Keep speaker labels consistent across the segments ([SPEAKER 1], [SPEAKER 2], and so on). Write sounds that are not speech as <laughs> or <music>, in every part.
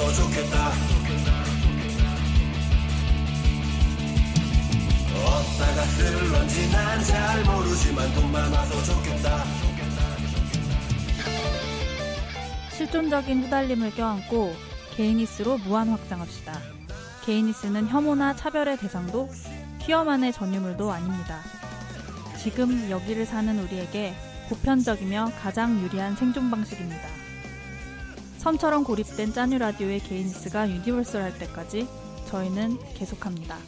[SPEAKER 1] 많아서 좋겠다 어디다가 쓸런지 난 잘 모르지만 돈 많아서 좋겠다
[SPEAKER 2] 실존적인 후달림을 껴안고 개이니스로 무한 확장합시다. 개이니스는 혐오나 차별의 대상도 퀴어만의 전유물도 아닙니다. 지금 여기를 사는 우리에게 보편적이며 가장 유리한 생존 방식입니다. 섬처럼 고립된 짜뉴 라디오의 gayness가 universal 할 때까지 저희는 계속합니다.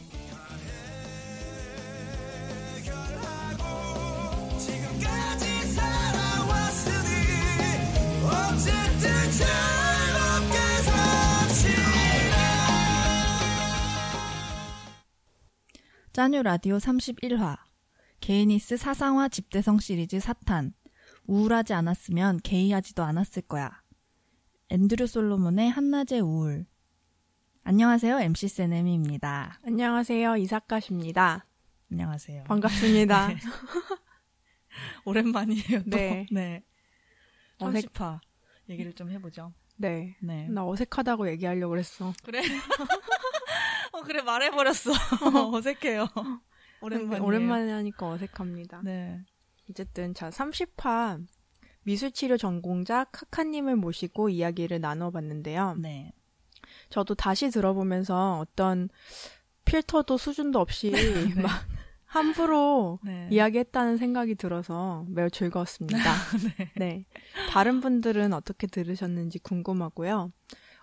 [SPEAKER 2] 짜뉴 라디오 31화 gayness 사상화 집대성 시리즈 4탄 우울하지 않았으면 게이하지도 않았을 거야 앤드류 솔로몬의 한낮의 우울 안녕하세요 MC 세네미입니다
[SPEAKER 3] 안녕하세요. 이사카십니다.
[SPEAKER 2] 안녕하세요
[SPEAKER 3] 반갑습니다. <laughs>
[SPEAKER 2] 오랜만이에요 또.
[SPEAKER 3] 네.
[SPEAKER 2] 네.
[SPEAKER 3] 어색-
[SPEAKER 2] 30화 얘기를 좀 해보죠
[SPEAKER 3] 네.
[SPEAKER 2] 네
[SPEAKER 3] 나 어색하다고 얘기하려고 그랬어.
[SPEAKER 2] 그래 <laughs> 어 그래 말해버렸어 <laughs> 어색해요 오랜만이에요
[SPEAKER 3] 오랜만에 하니까 어색합니다.
[SPEAKER 2] 네
[SPEAKER 3] 어쨌든 자 30화 미술치료 전공자 카카님을 모시고 이야기를 나눠봤는데요.
[SPEAKER 2] 네.
[SPEAKER 3] 저도 다시 들어보면서 어떤 필터도 수준도 없이 <laughs> 막 함부로
[SPEAKER 2] 네.
[SPEAKER 3] 이야기했다는 생각이 들어서 매우 즐거웠습니다. <laughs> 네. 다른 분들은 어떻게 들으셨는지 궁금하고요.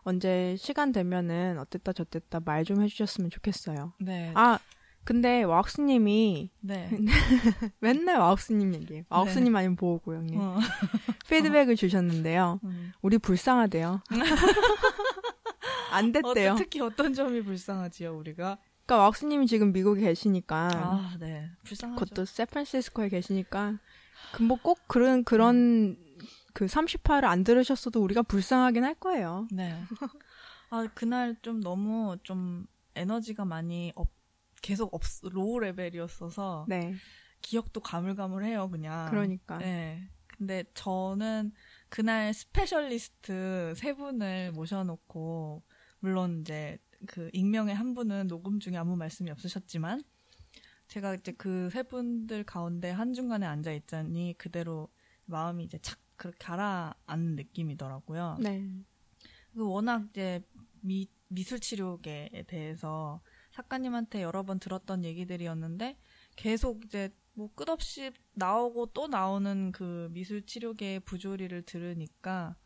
[SPEAKER 3] 언제 시간 되면은 어땠다 저땠다 말 좀 해주셨으면 좋겠어요.
[SPEAKER 2] 네.
[SPEAKER 3] 아, 근데 와욱스님이
[SPEAKER 2] 네. <laughs>
[SPEAKER 3] 맨날 와욱스님 얘기해요. 와욱스님 아니면 보호고 형님.
[SPEAKER 2] 어.
[SPEAKER 3] 피드백을 주셨는데요. <laughs>
[SPEAKER 2] 음.
[SPEAKER 3] 우리 불쌍하대요. <laughs> 안 됐대요.
[SPEAKER 2] 어, 특히 어떤 점이 불쌍하지요, 우리가?
[SPEAKER 3] 그러니까 와욱스님이 지금 미국에 계시니까
[SPEAKER 2] 아, 네. 불쌍하죠.
[SPEAKER 3] 그것도 샌프란시스코에 계시니까 그뭐꼭 그런 그런 그 30화를 안 들으셨어도 우리가 불쌍하긴 할 거예요.
[SPEAKER 2] 네. 아, 그날 좀 너무 좀 에너지가 많이 없, 계속 없, low level이었어서
[SPEAKER 3] 네.
[SPEAKER 2] 기억도 가물가물해요, 그냥.
[SPEAKER 3] 그러니까.
[SPEAKER 2] 네. 근데 저는 그날 specialist 세 분을 모셔놓고 물론 이제 그 익명의 한 분은 녹음 중에 아무 말씀이 없으셨지만 제가 이제 그 세 분들 가운데 한 중간에 앉아 있자니 그대로 마음이 이제 착 그렇게 가라앉는 느낌이더라고요.
[SPEAKER 3] 네.
[SPEAKER 2] 그 워낙 이제 미, 미술 치료계에 대해서 작가님한테 여러 번 들었던 얘기들이었는데 계속 이제 뭐 끝없이 나오고 또 나오는 그 미술 치료계의 부조리를 들으니까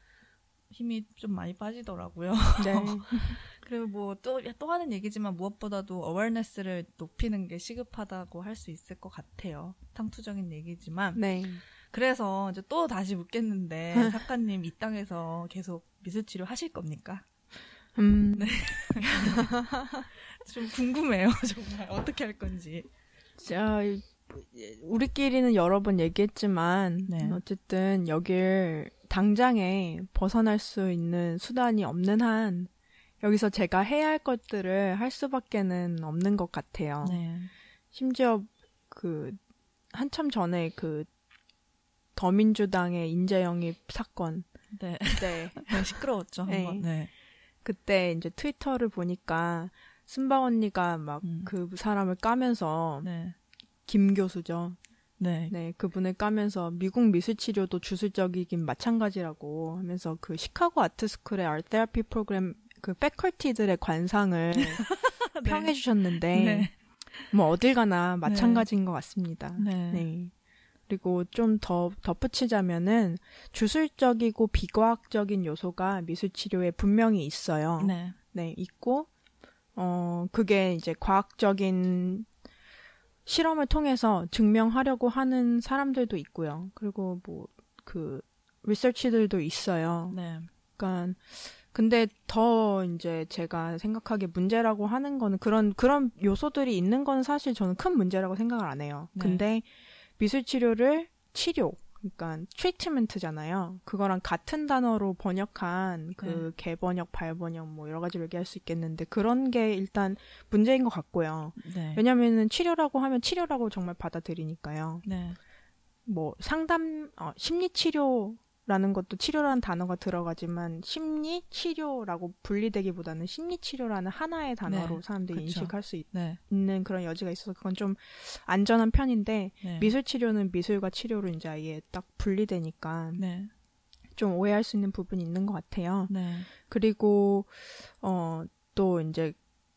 [SPEAKER 2] 힘이 좀 많이 빠지더라고요.
[SPEAKER 3] 네. <laughs>
[SPEAKER 2] 그리고 뭐또또 하는 얘기지만 무엇보다도 어웨어네스를 높이는 게 시급하다고 할 수 있을 것 같아요. 탕투적인 얘기지만
[SPEAKER 3] 네.
[SPEAKER 2] 그래서 이제 또 다시 묻겠는데 <laughs> 작가님 이 땅에서 계속 미술 치료 하실 겁니까?
[SPEAKER 3] 음. <laughs>
[SPEAKER 2] 좀 궁금해요, <laughs> 정말 어떻게 할 건지.
[SPEAKER 3] 자, 이- 우리끼리는 여러 번 얘기했지만
[SPEAKER 2] 네.
[SPEAKER 3] 어쨌든 여길 당장에 벗어날 수 있는 수단이 없는 한 여기서 제가 해야 할 것들을 할 수밖에는 없는 것 같아요.
[SPEAKER 2] 네.
[SPEAKER 3] 심지어 그 한참 전에 그 더민주당의 인재 영입 사건
[SPEAKER 2] 네.
[SPEAKER 3] 때 <laughs>
[SPEAKER 2] 네, 시끄러웠죠.
[SPEAKER 3] 네.
[SPEAKER 2] 한번. 네.
[SPEAKER 3] 그때 이제 트위터를 보니까 순방 언니가 막
[SPEAKER 2] 음.
[SPEAKER 3] 그 사람을 까면서
[SPEAKER 2] 네.
[SPEAKER 3] 김 교수죠.
[SPEAKER 2] 네.
[SPEAKER 3] 네, 그분을 까면서 미국 미술 치료도 주술적이긴 마찬가지라고 하면서 그 시카고 아트 스쿨의 아트 테라피 프로그램 그 패컬티들의 관상을 <laughs> 평해 주셨는데
[SPEAKER 2] 네.
[SPEAKER 3] 뭐 어딜 가나 마찬가지인 것 같습니다.
[SPEAKER 2] 네.
[SPEAKER 3] 네. 그리고 좀 더 덧붙이자면은 주술적이고 비과학적인 요소가 미술 치료에 분명히 있어요.
[SPEAKER 2] 네.
[SPEAKER 3] 네, 있고, 어, 그게 이제 과학적인 실험을 통해서 증명하려고 하는 사람들도 있고요. 그리고 뭐, 그, 리서치들도 있어요.
[SPEAKER 2] 네.
[SPEAKER 3] 그러니까, 근데 더 이제 제가 생각하기에 문제라고 하는 거는 그런, 그런 요소들이 있는 건 사실 저는 큰 문제라고 생각을 안 해요.
[SPEAKER 2] 네.
[SPEAKER 3] 근데 미술 치료를 치료, 그러니까 트리트먼트잖아요. 그거랑 같은 단어로 번역한 그
[SPEAKER 2] 네.
[SPEAKER 3] 개번역, 발번역 뭐 여러 가지로 얘기할 수 있겠는데 그런 게 일단 문제인 것 같고요.
[SPEAKER 2] 네.
[SPEAKER 3] 왜냐면은 치료라고 하면 치료라고 정말 받아들이니까요.
[SPEAKER 2] 네.
[SPEAKER 3] 뭐 상담, 어, 심리 치료 라는 것도 치료라는 단어가 들어가지만 심리 치료라고 분리되기보다는 심리 치료라는 하나의 단어로
[SPEAKER 2] 네,
[SPEAKER 3] 사람들이
[SPEAKER 2] 그쵸.
[SPEAKER 3] 인식할 수 있,
[SPEAKER 2] 네.
[SPEAKER 3] 는 그런 여지가 있어서 그건 좀 안전한 편인데
[SPEAKER 2] 네.
[SPEAKER 3] 미술 치료는 미술과 치료로 이제 아예 딱 분리되니까
[SPEAKER 2] 네.
[SPEAKER 3] 좀 오해할 수 있는 부분이 있는 것 같아요.
[SPEAKER 2] 네.
[SPEAKER 3] 그리고 어 또 이제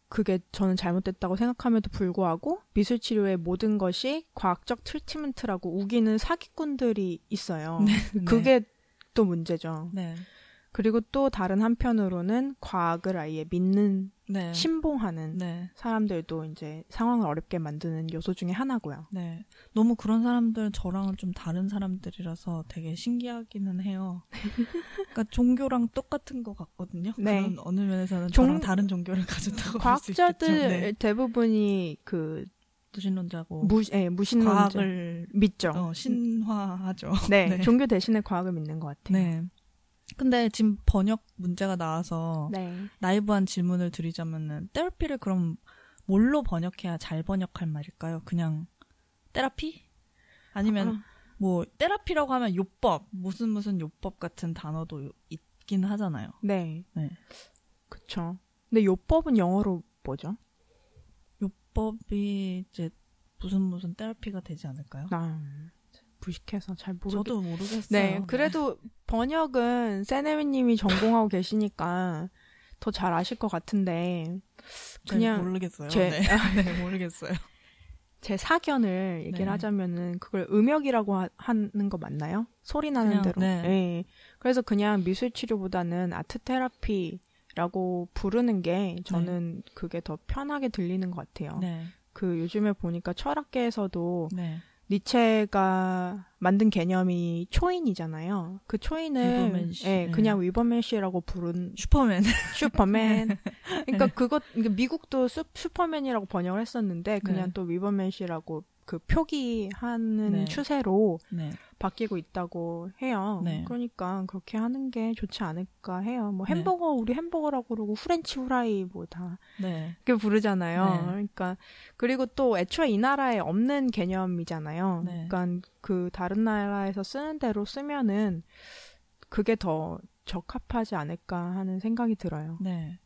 [SPEAKER 3] 그게 저는 잘못됐다고 생각함에도 불구하고 미술 치료의 모든 것이 과학적 트리트먼트라고 우기는 사기꾼들이 있어요.
[SPEAKER 2] 네.
[SPEAKER 3] 그게 또 문제죠.
[SPEAKER 2] 네.
[SPEAKER 3] 그리고 또 다른 한편으로는 과학을 아예 믿는
[SPEAKER 2] 네.
[SPEAKER 3] 신봉하는
[SPEAKER 2] 네.
[SPEAKER 3] 사람들도 이제 상황을 어렵게 만드는 요소 중에 하나고요.
[SPEAKER 2] 네. 너무 그런 사람들은 저랑은 좀 다른 사람들이라서 되게 신기하기는 해요. 그러니까 종교랑 똑같은 것 같거든요.
[SPEAKER 3] 네.
[SPEAKER 2] 그런 어느 면에서는
[SPEAKER 3] 종-
[SPEAKER 2] 저랑 다른 종교를 가졌다고 볼 수 있겠죠.
[SPEAKER 3] 과학자들
[SPEAKER 2] 네.
[SPEAKER 3] 대부분이 그
[SPEAKER 2] 무신론자고
[SPEAKER 3] 무, 예, 무신론자
[SPEAKER 2] 과학을
[SPEAKER 3] 믿죠.
[SPEAKER 2] 어, 신화하죠.
[SPEAKER 3] 네, <laughs>
[SPEAKER 2] 네.
[SPEAKER 3] 종교 대신에 과학을 믿는 것 같아요.
[SPEAKER 2] 네. 근데 지금 번역 문제가 나와서
[SPEAKER 3] 네.
[SPEAKER 2] 나이브한 질문을 드리자면은 테라피를 그럼 뭘로 번역해야 잘 번역할 말일까요? 그냥 테라피? 아니면
[SPEAKER 3] 아,
[SPEAKER 2] 뭐 테라피라고 하면 요법 무슨 무슨 요법 같은 단어도 요- 있긴 하잖아요.
[SPEAKER 3] 네.
[SPEAKER 2] 네.
[SPEAKER 3] 그쵸. 근데 요법은 영어로 뭐죠?
[SPEAKER 2] 요법이 이제 무슨 무슨 테라피가 되지 않을까요?
[SPEAKER 3] 나 무식해서 잘 모르겠
[SPEAKER 2] 저도 모르겠어요.
[SPEAKER 3] 네, 그래도 번역은 세네미님이 전공하고 계시니까 더 잘 아실 것 같은데
[SPEAKER 2] 잘
[SPEAKER 3] 그냥
[SPEAKER 2] 모르겠어요.
[SPEAKER 3] 제-
[SPEAKER 2] 네. <laughs> 네, 모르겠어요.
[SPEAKER 3] 제 사견을 얘기를
[SPEAKER 2] 네.
[SPEAKER 3] 하자면은 그걸 음역이라고 하, 하는 거 맞나요? 소리 나는
[SPEAKER 2] 그냥,
[SPEAKER 3] 대로.
[SPEAKER 2] 네.
[SPEAKER 3] 예. 그래서 그냥 미술 치료보다는 아트 테라피 라고 부르는 게 저는 그게 더 편하게 들리는 것 같아요.
[SPEAKER 2] 네,
[SPEAKER 3] 그 요즘에 보니까 철학계에서도
[SPEAKER 2] 네,
[SPEAKER 3] 니체가 만든 개념이 초인이잖아요. 그 초인을. 예,
[SPEAKER 2] 네.
[SPEAKER 3] 그냥 위버맨시라고 부른
[SPEAKER 2] 슈퍼맨.
[SPEAKER 3] 슈퍼맨. <laughs>
[SPEAKER 2] 네.
[SPEAKER 3] 그러니까 그것 그러니까 미국도 슈, 슈퍼맨이라고 번역을 했었는데 그냥
[SPEAKER 2] 네.
[SPEAKER 3] 또 Übermensch라고 그 표기하는
[SPEAKER 2] 네.
[SPEAKER 3] 추세로
[SPEAKER 2] 네,
[SPEAKER 3] 바뀌고 있다고 해요.
[SPEAKER 2] 네.
[SPEAKER 3] 그러니까 그렇게 하는 게 좋지 않을까 해요. 뭐
[SPEAKER 2] 네.
[SPEAKER 3] 햄버거 우리 햄버거라고 그러고 French fry 뭐다
[SPEAKER 2] 네,
[SPEAKER 3] 그렇게 부르잖아요.
[SPEAKER 2] 네.
[SPEAKER 3] 그러니까 그리고 또 애초에 이 나라에 없는 개념이잖아요.
[SPEAKER 2] 네.
[SPEAKER 3] 그러니까 그 다른 나라에서 쓰는 대로 쓰면은 그게 더 적합하지 않을까 하는 생각이 들어요.
[SPEAKER 2] 네.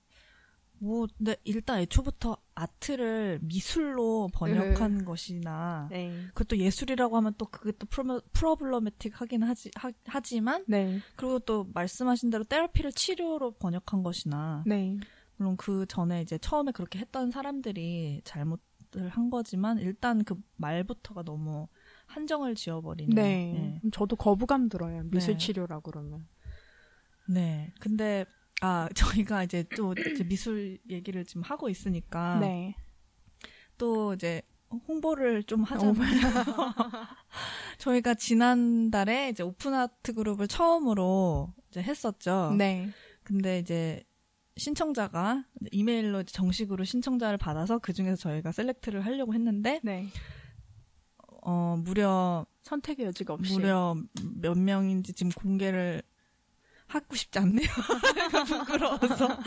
[SPEAKER 2] 뭐, 근데 일단 애초부터 아트를 미술로 번역한 것이나,
[SPEAKER 3] 네.
[SPEAKER 2] 그것도 예술이라고 하면 또 그게 또 프로, 프로블러매틱 하긴 하지, 하, 하지만,
[SPEAKER 3] 네.
[SPEAKER 2] 그리고 또 말씀하신 대로 테라피를 치료로 번역한 것이나,
[SPEAKER 3] 네.
[SPEAKER 2] 물론 그 전에 이제 처음에 그렇게 했던 사람들이 잘못을 한 거지만, 일단 그 말부터가 너무 한정을 지어버리는.
[SPEAKER 3] 네. 저도 거부감 들어요. 미술
[SPEAKER 2] 네.
[SPEAKER 3] 치료라고 그러면.
[SPEAKER 2] 네. 근데, 아, <laughs> 저희가 이제 또 이제 미술 얘기를 지금 하고 있으니까,
[SPEAKER 3] 네.
[SPEAKER 2] 또 이제 홍보를 좀 하자면 <laughs> 저희가 지난달에 이제 오픈 아트 그룹을 처음으로 이제 했었죠.
[SPEAKER 3] 네.
[SPEAKER 2] 근데 이제 신청자가 이메일로 정식으로 신청자를 받아서 그 중에서 저희가 셀렉트를 하려고 했는데
[SPEAKER 3] 네.
[SPEAKER 2] 어 무려
[SPEAKER 3] 선택의 여지가 없이.
[SPEAKER 2] 무려 몇 명인지 지금 공개를 하고 싶지 않네요. <laughs> 부끄러워서.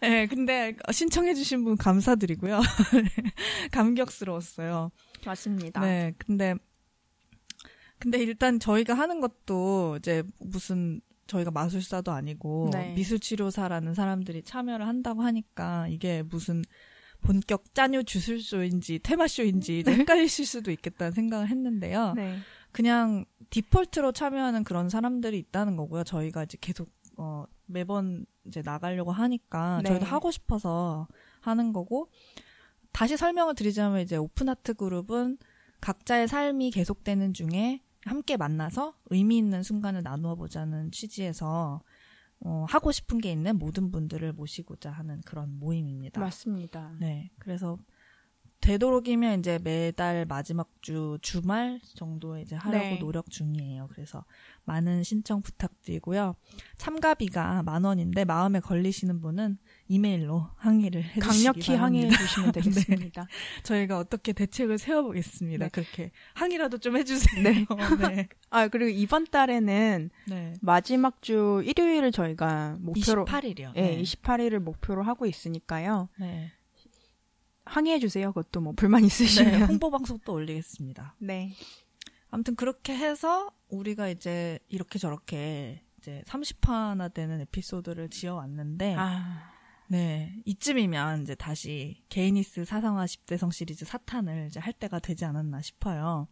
[SPEAKER 2] 네, 근데 신청해주신 분 감사드리고요. <laughs> 감격스러웠어요.
[SPEAKER 3] 맞습니다.
[SPEAKER 2] 네, 근데 근데 일단 저희가 하는 것도 이제 무슨 저희가 마술사도 아니고
[SPEAKER 3] 네.
[SPEAKER 2] 미술치료사라는 사람들이 참여를 한다고 하니까 이게 무슨 본격 짜뉴 주술쇼인지 테마쇼인지 좀 <laughs> 헷갈리실 수도 있겠다는 생각을 했는데요.
[SPEAKER 3] 네.
[SPEAKER 2] 그냥 디폴트로 참여하는 그런 사람들이 있다는 거고요. 저희가 이제 계속 어 매번 이제 나가려고 하니까
[SPEAKER 3] 네.
[SPEAKER 2] 저희도 하고 싶어서 하는 거고 다시 설명을 드리자면 이제 오픈 아트 그룹은 각자의 삶이 계속되는 중에 함께 만나서 의미 있는 순간을 나누어 보자는 취지에서 어, 하고 싶은 게 있는 모든 분들을 모시고자 하는 그런 모임입니다.
[SPEAKER 3] 맞습니다.
[SPEAKER 2] 네. 그래서 되도록이면 이제 매달 마지막 주 주말 정도에 이제 하려고
[SPEAKER 3] 네.
[SPEAKER 2] 노력 중이에요. 그래서 많은 신청 부탁드리고요. 참가비가 만 원인데 마음에 걸리시는 분은 이메일로 항의를 해주시기
[SPEAKER 3] 강력히 항의해
[SPEAKER 2] 바랍니다. <laughs>
[SPEAKER 3] 주시면 되겠습니다.
[SPEAKER 2] 저희가 어떻게 대책을 세워보겠습니다.
[SPEAKER 3] 네.
[SPEAKER 2] 그렇게 항의라도 좀 해주세요.
[SPEAKER 3] 네. <laughs>
[SPEAKER 2] 네. <laughs>
[SPEAKER 3] 아, 그리고 이번 달에는
[SPEAKER 2] 네.
[SPEAKER 3] 마지막 주 일요일을 저희가 목표로
[SPEAKER 2] 28일이요.
[SPEAKER 3] 예, 28일을 목표로 하고 있으니까요.
[SPEAKER 2] 네.
[SPEAKER 3] 항의해 주세요. 그것도 뭐 불만
[SPEAKER 2] 네.
[SPEAKER 3] 있으시면.
[SPEAKER 2] 홍보 방송 또 올리겠습니다.
[SPEAKER 3] 네.
[SPEAKER 2] 아무튼 그렇게 해서 우리가 이제 이렇게 저렇게 이제 30화나 되는 에피소드를 지어왔는데,
[SPEAKER 3] 아,
[SPEAKER 2] 네. 이쯤이면 이제 다시 게이니스 사상화 10대 성 시리즈 사탄을 이제 할 때가 되지 않았나 싶어요.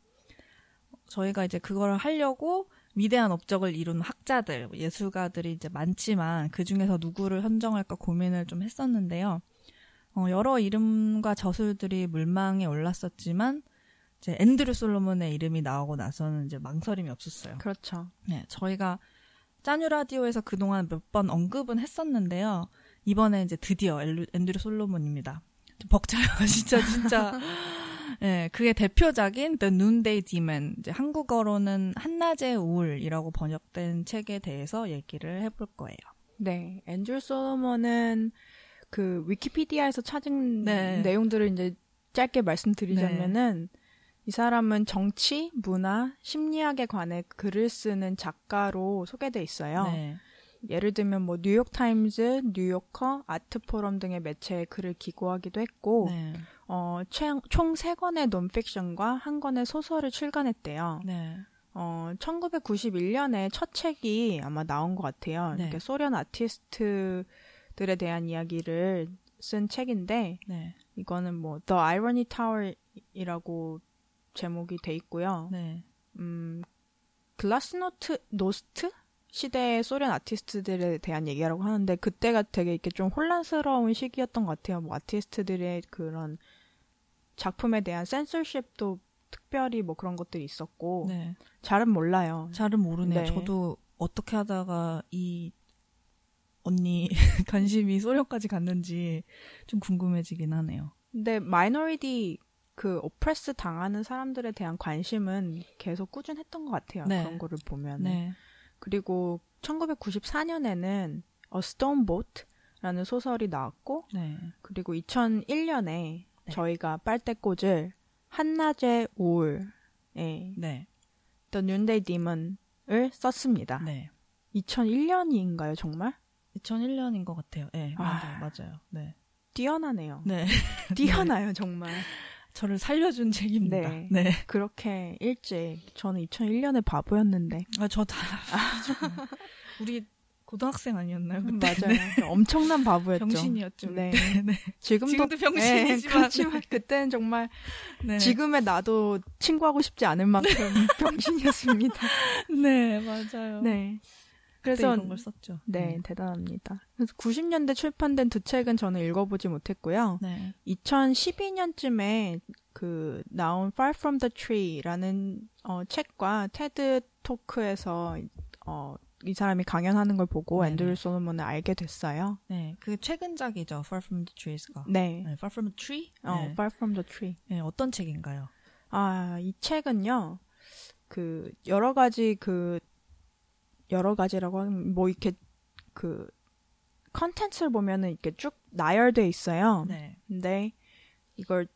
[SPEAKER 2] 저희가 이제 그걸 하려고 위대한 업적을 이룬 학자들, 예술가들이 이제 많지만 그 중에서 누구를 선정할까 고민을 좀 했었는데요. 어, 여러 이름과 저술들이 물망에 올랐었지만 이제 앤드류 솔로몬의 이름이 나오고 나서는 이제 망설임이 없었어요.
[SPEAKER 3] 그렇죠.
[SPEAKER 2] 네, 저희가 짜뉴 라디오에서 그동안 몇 번 언급은 했었는데요. 이번에 이제 드디어 엘루, 앤드류 솔로몬입니다. 좀 벅차요, <laughs> 진짜, 진짜. 네, 그의 대표작인 The Noonday Demon, 이제 한국어로는 한낮의 우울이라고 번역된 책에 대해서 얘기를 해볼 거예요.
[SPEAKER 3] 네, 앤드류 솔로몬은 그 위키피디아에서 찾은
[SPEAKER 2] 네.
[SPEAKER 3] 내용들을 이제 짧게 말씀드리자면은 이 사람은 정치, 문화, 심리학에 관해 글을 쓰는 작가로 소개돼 있어요.
[SPEAKER 2] 네,
[SPEAKER 3] 예를 들면 뭐 뉴욕 타임즈, 뉴요커, 아트 포럼 등의 매체에 글을 기고하기도 했고
[SPEAKER 2] 네,
[SPEAKER 3] 어, 총 세 권의 논픽션과 한 권의 소설을 출간했대요.
[SPEAKER 2] 네,
[SPEAKER 3] 어, 1991년에 첫 책이 아마 나온 것 같아요.
[SPEAKER 2] 네.
[SPEAKER 3] 이렇게 소련 아티스트 들에 대한 이야기를 쓴 책인데,
[SPEAKER 2] 네,
[SPEAKER 3] 이거는 뭐, The Irony Tower이라고 제목이 돼 있고요.
[SPEAKER 2] 네,
[SPEAKER 3] 음, 글라스노트, 노스트? 시대의 소련 아티스트들에 대한 얘기라고 하는데, 그때가 되게 이렇게 좀 혼란스러운 시기였던 것 같아요. 뭐, 아티스트들의 그런 작품에 대한 센서십도 특별히 뭐 그런 것들이 있었고,
[SPEAKER 2] 네.
[SPEAKER 3] 잘은 몰라요.
[SPEAKER 2] 잘은 모르네요.
[SPEAKER 3] 네.
[SPEAKER 2] 저도 어떻게 하다가 이 언니 <laughs> 관심이 소련까지 갔는지 좀 궁금해지긴 하네요.
[SPEAKER 3] 근데 minority 그 oppress 당하는 사람들에 대한 관심은 계속 꾸준했던 것 같아요.
[SPEAKER 2] 네.
[SPEAKER 3] 그런 거를 보면.
[SPEAKER 2] 네.
[SPEAKER 3] 그리고 1994년에는 A Stone Boat라는 소설이 나왔고,
[SPEAKER 2] 네.
[SPEAKER 3] 그리고 2001년에
[SPEAKER 2] 네.
[SPEAKER 3] 저희가 빨대꽂을 한낮의 우울에 The
[SPEAKER 2] 네.
[SPEAKER 3] Noonday Demon을 썼습니다.
[SPEAKER 2] 네.
[SPEAKER 3] 2001년인가요, 정말?
[SPEAKER 2] 2001년인 것 같아요. 네,
[SPEAKER 3] 아.
[SPEAKER 2] 맞아요. 네.
[SPEAKER 3] 뛰어나네요. <laughs>
[SPEAKER 2] 네.
[SPEAKER 3] 뛰어나요, 정말.
[SPEAKER 2] 저를 살려준 책입니다.
[SPEAKER 3] 네.
[SPEAKER 2] 네.
[SPEAKER 3] 그렇게 일찍 저는 2001년에 바보였는데
[SPEAKER 2] 아, 저 다. <laughs> 우리 고등학생 아니었나요? 그때?
[SPEAKER 3] 맞아요. 엄청난 바보였죠.
[SPEAKER 2] 병신이었죠.
[SPEAKER 3] 네.
[SPEAKER 2] 네.
[SPEAKER 3] 지금도,
[SPEAKER 2] 지금도 병신이지만.
[SPEAKER 3] 네, 그렇지만 그때는 정말
[SPEAKER 2] 네.
[SPEAKER 3] 지금의 나도 친구하고 싶지 않을 만큼 <laughs> 병신이었습니다.
[SPEAKER 2] 네, 맞아요.
[SPEAKER 3] 네.
[SPEAKER 2] 그래서 이런 걸 썼죠.
[SPEAKER 3] 네, 대단합니다. 그래서 90년대 출판된 두 책은 저는 읽어보지 못했고요.
[SPEAKER 2] 네.
[SPEAKER 3] 2012년쯤에 그 나온 Far From the Tree라는 어, 책과 테드 토크에서 어, 이 사람이 강연하는 걸 보고
[SPEAKER 2] 네네.
[SPEAKER 3] 앤드류 솔로몬을 알게 됐어요.
[SPEAKER 2] 네. 그 최근작이죠. Far From the Trees가.
[SPEAKER 3] 네.
[SPEAKER 2] 네, Far From the Tree?
[SPEAKER 3] 어,
[SPEAKER 2] 네.
[SPEAKER 3] Far From the Tree.
[SPEAKER 2] 네, 어떤 책인가요?
[SPEAKER 3] 아, 이 책은요, 그, 여러 가지 그, 여러 가지라고 하면, 뭐, 이렇게, 그, 컨텐츠를 보면은 이렇게 쭉 나열돼 있어요.
[SPEAKER 2] 네.
[SPEAKER 3] 근데, 이걸,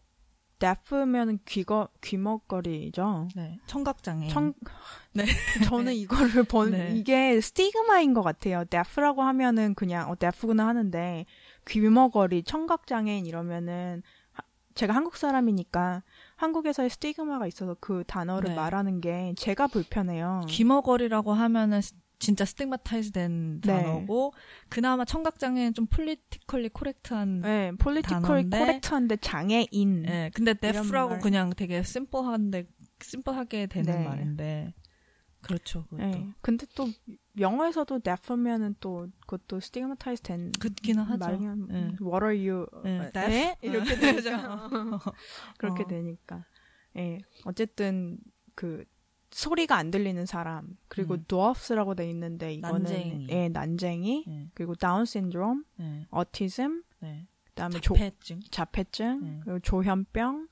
[SPEAKER 3] deaf면은 귀거, 귀머거리죠.
[SPEAKER 2] 네. 청각장애.
[SPEAKER 3] 청, <laughs>
[SPEAKER 2] 네.
[SPEAKER 3] 저는 이거를 번,
[SPEAKER 2] 네.
[SPEAKER 3] 이게 stigma인 것 같아요. deaf라고 하면은 그냥, 어, deaf구나 하는데, 귀머거리, 청각장애인 이러면은, 하- 제가 한국 사람이니까, 한국에서의 stigma가 있어서 그 단어를
[SPEAKER 2] 네.
[SPEAKER 3] 말하는 게 제가 불편해요.
[SPEAKER 2] 귀머거리라고 하면은 s- 진짜 stigmatized된
[SPEAKER 3] 네.
[SPEAKER 2] 단어고 그나마 청각장애는 좀 politically correct한
[SPEAKER 3] 네, political
[SPEAKER 2] 단어인데,
[SPEAKER 3] correct한데 장애인.
[SPEAKER 2] 예, 근데 deaf라고
[SPEAKER 3] 말.
[SPEAKER 2] 그냥 되게 심플한데 심플하게 되는
[SPEAKER 3] 네.
[SPEAKER 2] 말인데 그렇죠. 그것도.
[SPEAKER 3] 네. 근데 또 영어에서도 deaf면은 또 그것도 stigmatize 된
[SPEAKER 2] 그렇기는 하죠.
[SPEAKER 3] 말이면
[SPEAKER 2] 네.
[SPEAKER 3] what are you
[SPEAKER 2] 네,
[SPEAKER 3] 네?
[SPEAKER 2] deaf?
[SPEAKER 3] 이렇게 <laughs> 되죠. 그렇게
[SPEAKER 2] 어.
[SPEAKER 3] 되니까. 예. 어쨌든 그 소리가 안 들리는 사람 그리고
[SPEAKER 2] 음.
[SPEAKER 3] dwarfs라고 돼 있는데 이거는
[SPEAKER 2] 난쟁이.
[SPEAKER 3] 예, 난쟁이
[SPEAKER 2] 네,
[SPEAKER 3] 그리고 다운 신드롬,
[SPEAKER 2] 네,
[SPEAKER 3] 어티즘,
[SPEAKER 2] 네.
[SPEAKER 3] 그다음에 조,
[SPEAKER 2] 자폐증.
[SPEAKER 3] 자폐증,
[SPEAKER 2] 네.
[SPEAKER 3] 그리고 조현병.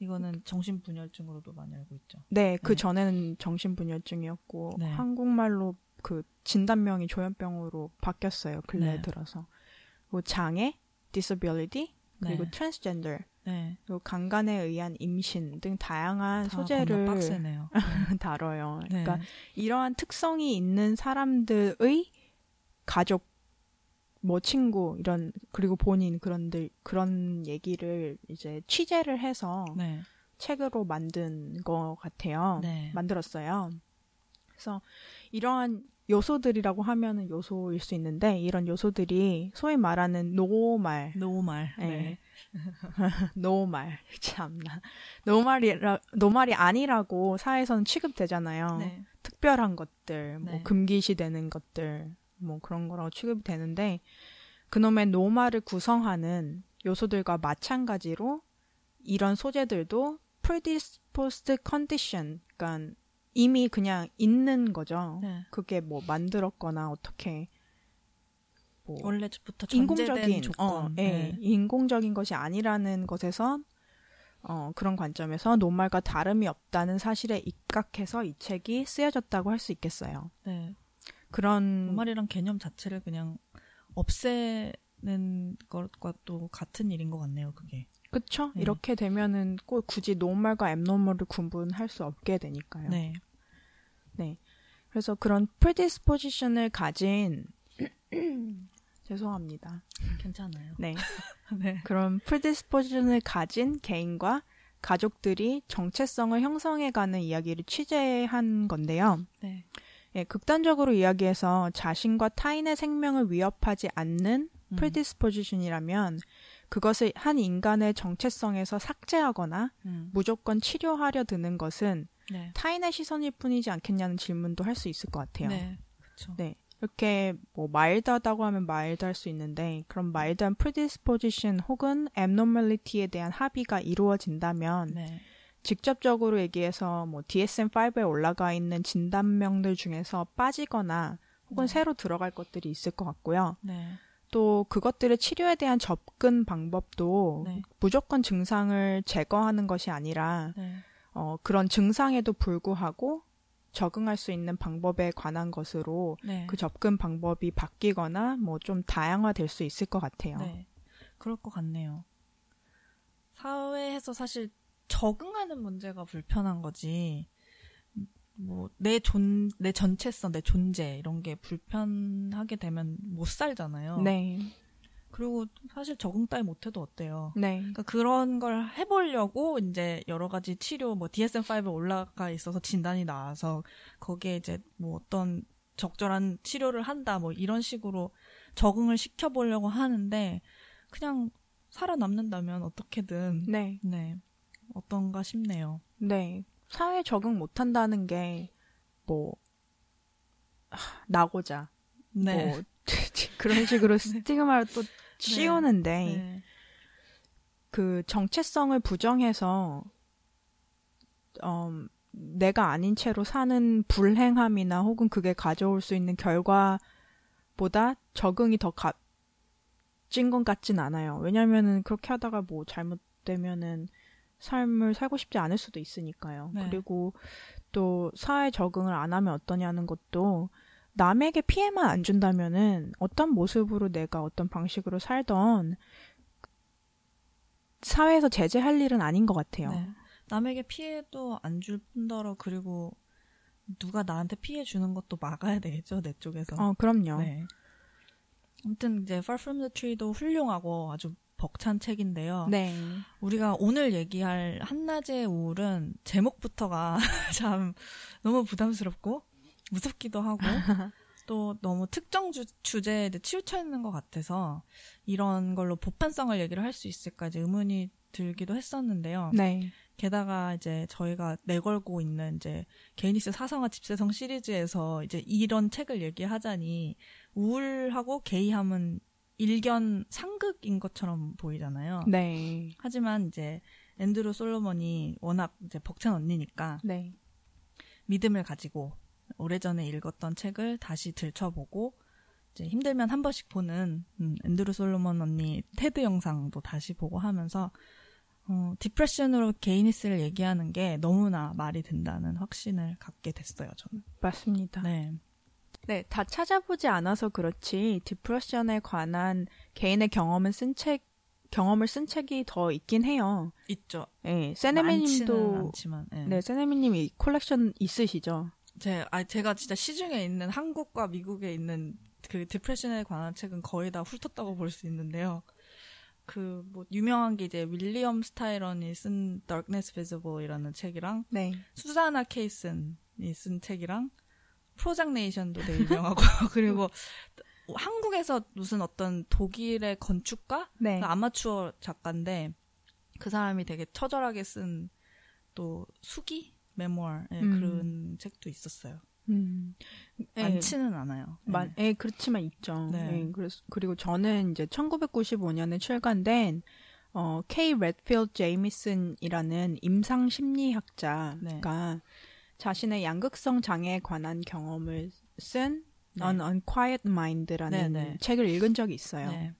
[SPEAKER 2] 이거는 정신분열증으로도 많이 알고 있죠.
[SPEAKER 3] 네, 그
[SPEAKER 2] 네.
[SPEAKER 3] 전에는 정신분열증이었고
[SPEAKER 2] 네.
[SPEAKER 3] 한국말로 그 진단명이 조현병으로 바뀌었어요. 근래
[SPEAKER 2] 네.
[SPEAKER 3] 들어서. 그리고 장애, disability, 그리고
[SPEAKER 2] 네.
[SPEAKER 3] transgender,
[SPEAKER 2] 네.
[SPEAKER 3] 그리고 강간에 의한 임신 등 다양한
[SPEAKER 2] 다
[SPEAKER 3] 소재를
[SPEAKER 2] 빡세네요. <laughs>
[SPEAKER 3] 다뤄요.
[SPEAKER 2] 네.
[SPEAKER 3] 그러니까 이러한 특성이 있는 사람들의 가족, 뭐 친구 이런 그리고 본인 그런들 그런 얘기를 이제 취재를 해서
[SPEAKER 2] 네.
[SPEAKER 3] 책으로 만든 것 같아요.
[SPEAKER 2] 네.
[SPEAKER 3] 만들었어요. 그래서 이러한 요소들이라고 하면은 요소일 수 있는데 이런 요소들이 소위 말하는 노말,
[SPEAKER 2] 노말.
[SPEAKER 3] 네.
[SPEAKER 2] 네. <laughs>
[SPEAKER 3] 노말 참나 노말이라 노말이 아니라고 사회에서는 취급되잖아요.
[SPEAKER 2] 네.
[SPEAKER 3] 특별한 것들, 뭐
[SPEAKER 2] 네.
[SPEAKER 3] 금기시 되는 것들, 뭐 그런 거라고 취급이 되는데 그놈의 노말을 구성하는 요소들과 마찬가지로 이런 소재들도 predisposed condition, 그러니까 이미 그냥 있는 거죠.
[SPEAKER 2] 네.
[SPEAKER 3] 그게 뭐 만들었거나 어떻게 뭐
[SPEAKER 2] 원래부터
[SPEAKER 3] 인공적인
[SPEAKER 2] 조건.
[SPEAKER 3] 어, 예,
[SPEAKER 2] 네.
[SPEAKER 3] 인공적인 것이 아니라는 것에서 어, 그런 관점에서 normal과 다름이 없다는 사실에 입각해서 이 책이 쓰여졌다고 할 수 있겠어요.
[SPEAKER 2] 네.
[SPEAKER 3] 그런
[SPEAKER 2] normal이란 개념 자체를 그냥 없애는 것과 또 같은 일인 것 같네요. 그게.
[SPEAKER 3] 그쵸?
[SPEAKER 2] 네.
[SPEAKER 3] 이렇게 되면은 꼭 굳이 normal과 abnormal을 구분할 수 없게 되니까요.
[SPEAKER 2] 네.
[SPEAKER 3] 네. 그래서 그런 predisposition을 가진 죄송합니다.
[SPEAKER 2] 괜찮아요.
[SPEAKER 3] 네. <laughs>
[SPEAKER 2] 네.
[SPEAKER 3] 그런 predisposition을 가진 개인과 가족들이 정체성을 형성해가는 이야기를 취재한 건데요.
[SPEAKER 2] 네.
[SPEAKER 3] 예, 극단적으로 이야기해서 자신과 타인의 생명을 위협하지 않는
[SPEAKER 2] 음.
[SPEAKER 3] predisposition이라면 그것을 한 인간의 정체성에서 삭제하거나
[SPEAKER 2] 음.
[SPEAKER 3] 무조건 치료하려 드는 것은
[SPEAKER 2] 네.
[SPEAKER 3] 타인의 시선일 뿐이지 않겠냐는 질문도 할 수 있을 것 같아요.
[SPEAKER 2] 네. 그렇죠.
[SPEAKER 3] 네. 이렇게 뭐 마일드하다고 하면 마일드할 수 있는데 그런 마일드한 predisposition 혹은 abnormality에 대한 합의가 이루어진다면
[SPEAKER 2] 네.
[SPEAKER 3] 직접적으로 얘기해서 뭐 DSM-5에 올라가 있는 진단명들 중에서 빠지거나 혹은
[SPEAKER 2] 네.
[SPEAKER 3] 새로 들어갈 것들이 있을 것 같고요.
[SPEAKER 2] 네.
[SPEAKER 3] 또 그것들의 치료에 대한 접근 방법도
[SPEAKER 2] 네.
[SPEAKER 3] 무조건 증상을 제거하는 것이 아니라
[SPEAKER 2] 네.
[SPEAKER 3] 어, 그런 증상에도 불구하고 적응할 수 있는 방법에 관한 것으로
[SPEAKER 2] 네.
[SPEAKER 3] 그 접근 방법이 바뀌거나 뭐 좀 다양화될 수 있을 것 같아요.
[SPEAKER 2] 네. 그럴 것 같네요. 사회에서 사실 적응하는 문제가 불편한 거지. 뭐, 내 존, 내 전체성, 내 존재, 이런 게 불편하게 되면 못 살잖아요.
[SPEAKER 3] 네.
[SPEAKER 2] 그리고 사실 적응 따위 못해도 어때요?
[SPEAKER 3] 네.
[SPEAKER 2] 그러니까 그런 걸 해보려고 이제 여러 가지 치료, 뭐 DSM-5에 올라가 있어서 진단이 나와서 거기에 이제 뭐 어떤 적절한 치료를 한다, 뭐 이런 식으로 적응을 시켜보려고 하는데 그냥 살아남는다면 어떻게든
[SPEAKER 3] 네.
[SPEAKER 2] 네 어떤가 싶네요.
[SPEAKER 3] 네. 사회 적응 못 한다는 게 뭐 나고자
[SPEAKER 2] 네.
[SPEAKER 3] 뭐 <laughs> 그런 식으로 <laughs> 스티그마를 또 씌우는데
[SPEAKER 2] 네.
[SPEAKER 3] 그 정체성을 부정해서 음, 내가 아닌 채로 사는 불행함이나 혹은 그게 가져올 수 있는 결과보다 적응이 더 값진 것 같진 않아요. 왜냐면은 그렇게 하다가 뭐 잘못되면은 삶을 살고 싶지 않을 수도 있으니까요.
[SPEAKER 2] 네.
[SPEAKER 3] 그리고 또 사회 적응을 안 하면 어떠냐는 것도 남에게 피해만 안 준다면은 어떤 모습으로 내가 어떤 방식으로 살던 사회에서 제재할 일은 아닌 것 같아요.
[SPEAKER 2] 네. 남에게 피해도 안 줄 뿐더러 그리고 누가 나한테 피해 주는 것도 막아야 되겠죠 내 쪽에서.
[SPEAKER 3] 어, 그럼요.
[SPEAKER 2] 네. 아무튼 이제 Far From the Tree도 훌륭하고 아주 벅찬 책인데요.
[SPEAKER 3] 네.
[SPEAKER 2] 우리가 오늘 얘기할 한낮의 우울은 제목부터가 <laughs> 참 너무 부담스럽고 무섭기도 하고 <laughs> 또 너무 특정 주, 주제에 치우쳐 있는 것 같아서 이런 걸로 보편성을 얘기를 할 수 있을까 이제 의문이 들기도 했었는데요.
[SPEAKER 3] 네.
[SPEAKER 2] 게다가 이제 저희가 내걸고 있는 이제 게이니스 사성화 집세성 시리즈에서 이제 이런 책을 얘기하자니 우울하고 게이함은 일견 상극인 것처럼 보이잖아요.
[SPEAKER 3] 네.
[SPEAKER 2] 하지만 이제 앤드루 솔로몬이 워낙 이제 벅찬 언니니까
[SPEAKER 3] 네.
[SPEAKER 2] 믿음을 가지고 오래전에 읽었던 책을 다시 들춰보고 이제 힘들면 한 번씩 보는 음, 앤드루 솔로몬 언니 테드 영상도 다시 보고 하면서 어, depression으로 gayness를 얘기하는 게 너무나 말이 된다는 확신을 갖게 됐어요, 저는.
[SPEAKER 3] 맞습니다. 네.
[SPEAKER 2] 네.
[SPEAKER 3] 다 찾아보지 않아서 그렇지 depression에 관한 개인의 경험을 쓴 책, 경험을 쓴 책이 더 있긴 해요.
[SPEAKER 2] 있죠.
[SPEAKER 3] 예,
[SPEAKER 2] 많지는
[SPEAKER 3] 세네미님도
[SPEAKER 2] 예.
[SPEAKER 3] 네, 세네미님 이 콜렉션 있으시죠?
[SPEAKER 2] 제, 아, 제가 진짜 시중에 있는 한국과 미국에 있는 그 depression에 관한 책은 거의 다 훑었다고 볼 수 있는데요. 그 뭐 유명한 게 이제 윌리엄 스타이런이 쓴 Darkness Visible이라는 책이랑
[SPEAKER 3] 네.
[SPEAKER 2] 수자나 케이슨이 쓴 책이랑 프로장네이션도 되게 <laughs> 유명하고 <laughs> 그리고 한국에서 무슨 어떤 독일의 건축가
[SPEAKER 3] 네.
[SPEAKER 2] 그 아마추어 작가인데 그 사람이 되게 처절하게 쓴 또 수기 메모어 예,
[SPEAKER 3] 음.
[SPEAKER 2] 그런 책도 있었어요.
[SPEAKER 3] 음. 예,
[SPEAKER 2] 많지는 않아요. 예.
[SPEAKER 3] 마, 예, 그렇지만 있죠.
[SPEAKER 2] 네.
[SPEAKER 3] 예, 그래서, 그리고 저는 이제 1995년에 출간된, 어, K. 레드필드 제이미슨이라는 임상 심리학자가
[SPEAKER 2] 네.
[SPEAKER 3] 자신의 양극성 장애에 관한 경험을 쓴
[SPEAKER 2] 네.
[SPEAKER 3] An Unquiet Mind라는
[SPEAKER 2] 네, 네.
[SPEAKER 3] 책을 읽은 적이 있어요.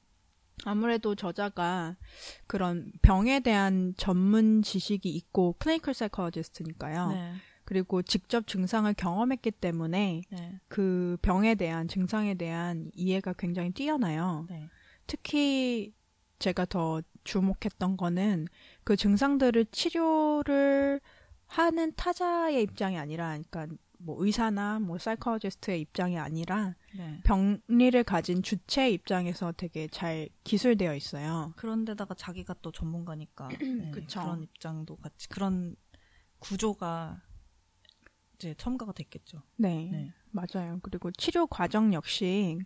[SPEAKER 2] 네.
[SPEAKER 3] 아무래도 저자가 그런 병에 대한 전문 지식이 있고 클리니컬 사이코로지스트니까요.
[SPEAKER 2] 네.
[SPEAKER 3] 그리고 직접 증상을 경험했기 때문에
[SPEAKER 2] 네.
[SPEAKER 3] 그 병에 대한 증상에 대한 이해가 굉장히 뛰어나요.
[SPEAKER 2] 네.
[SPEAKER 3] 특히 제가 더 주목했던 거는 그 증상들을 치료를 하는 타자의 입장이 아니라, 그러니까 뭐 의사나 뭐 사이코로지스트의 입장이 아니라
[SPEAKER 2] 네.
[SPEAKER 3] 병리를 가진 주체의 입장에서 되게 잘 기술되어 있어요.
[SPEAKER 2] 그런데다가 자기가 또 전문가니까 <clears throat> 네. 그런 입장도 같이 그런 구조가 이제 첨가가 됐겠죠.
[SPEAKER 3] 네,
[SPEAKER 2] 네.
[SPEAKER 3] 맞아요. 그리고 치료 과정 역시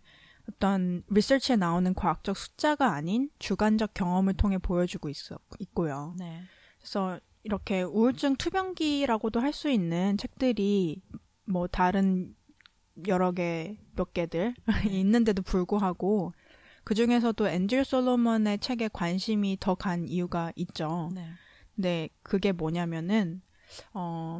[SPEAKER 3] 어떤 리서치에 나오는 과학적 숫자가 아닌 주관적 경험을 통해 보여주고 있어, 있고요.
[SPEAKER 2] 네.
[SPEAKER 3] 그래서 이렇게 우울증 투병기라고도 할 수 있는 책들이 뭐 다른 여러 개 몇 개들 <laughs> 있는데도 불구하고 그 중에서도 앤드류 솔로몬의 책에 관심이 더 간 이유가 있죠.
[SPEAKER 2] 네.
[SPEAKER 3] 근데 그게 뭐냐면은 어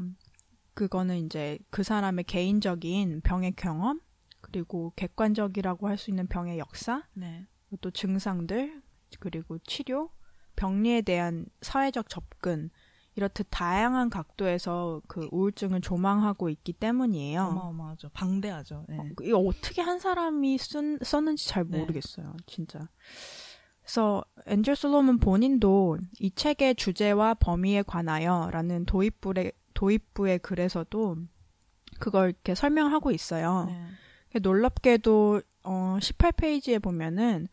[SPEAKER 3] 그거는 이제 그 사람의 개인적인 병의 경험 그리고 객관적이라고 할 수 있는 병의 역사
[SPEAKER 2] 네.
[SPEAKER 3] 또 증상들 그리고 치료 병리에 대한 사회적 접근 이렇듯 다양한 각도에서 그 우울증을 조망하고 있기 때문이에요.
[SPEAKER 2] 어마어마하죠. 방대하죠. 네.
[SPEAKER 3] 어, 이거 어떻게 한 사람이 쓴, 썼는지 잘
[SPEAKER 2] 네.
[SPEAKER 3] 모르겠어요, 진짜. 그래서 앤젤 솔로몬 본인도 이 책의 주제와 범위에 관하여라는 도입부의 도입부의 글에서도 그걸 이렇게 설명하고 있어요.
[SPEAKER 2] 네.
[SPEAKER 3] 놀랍게도 어 18페이지에 보면은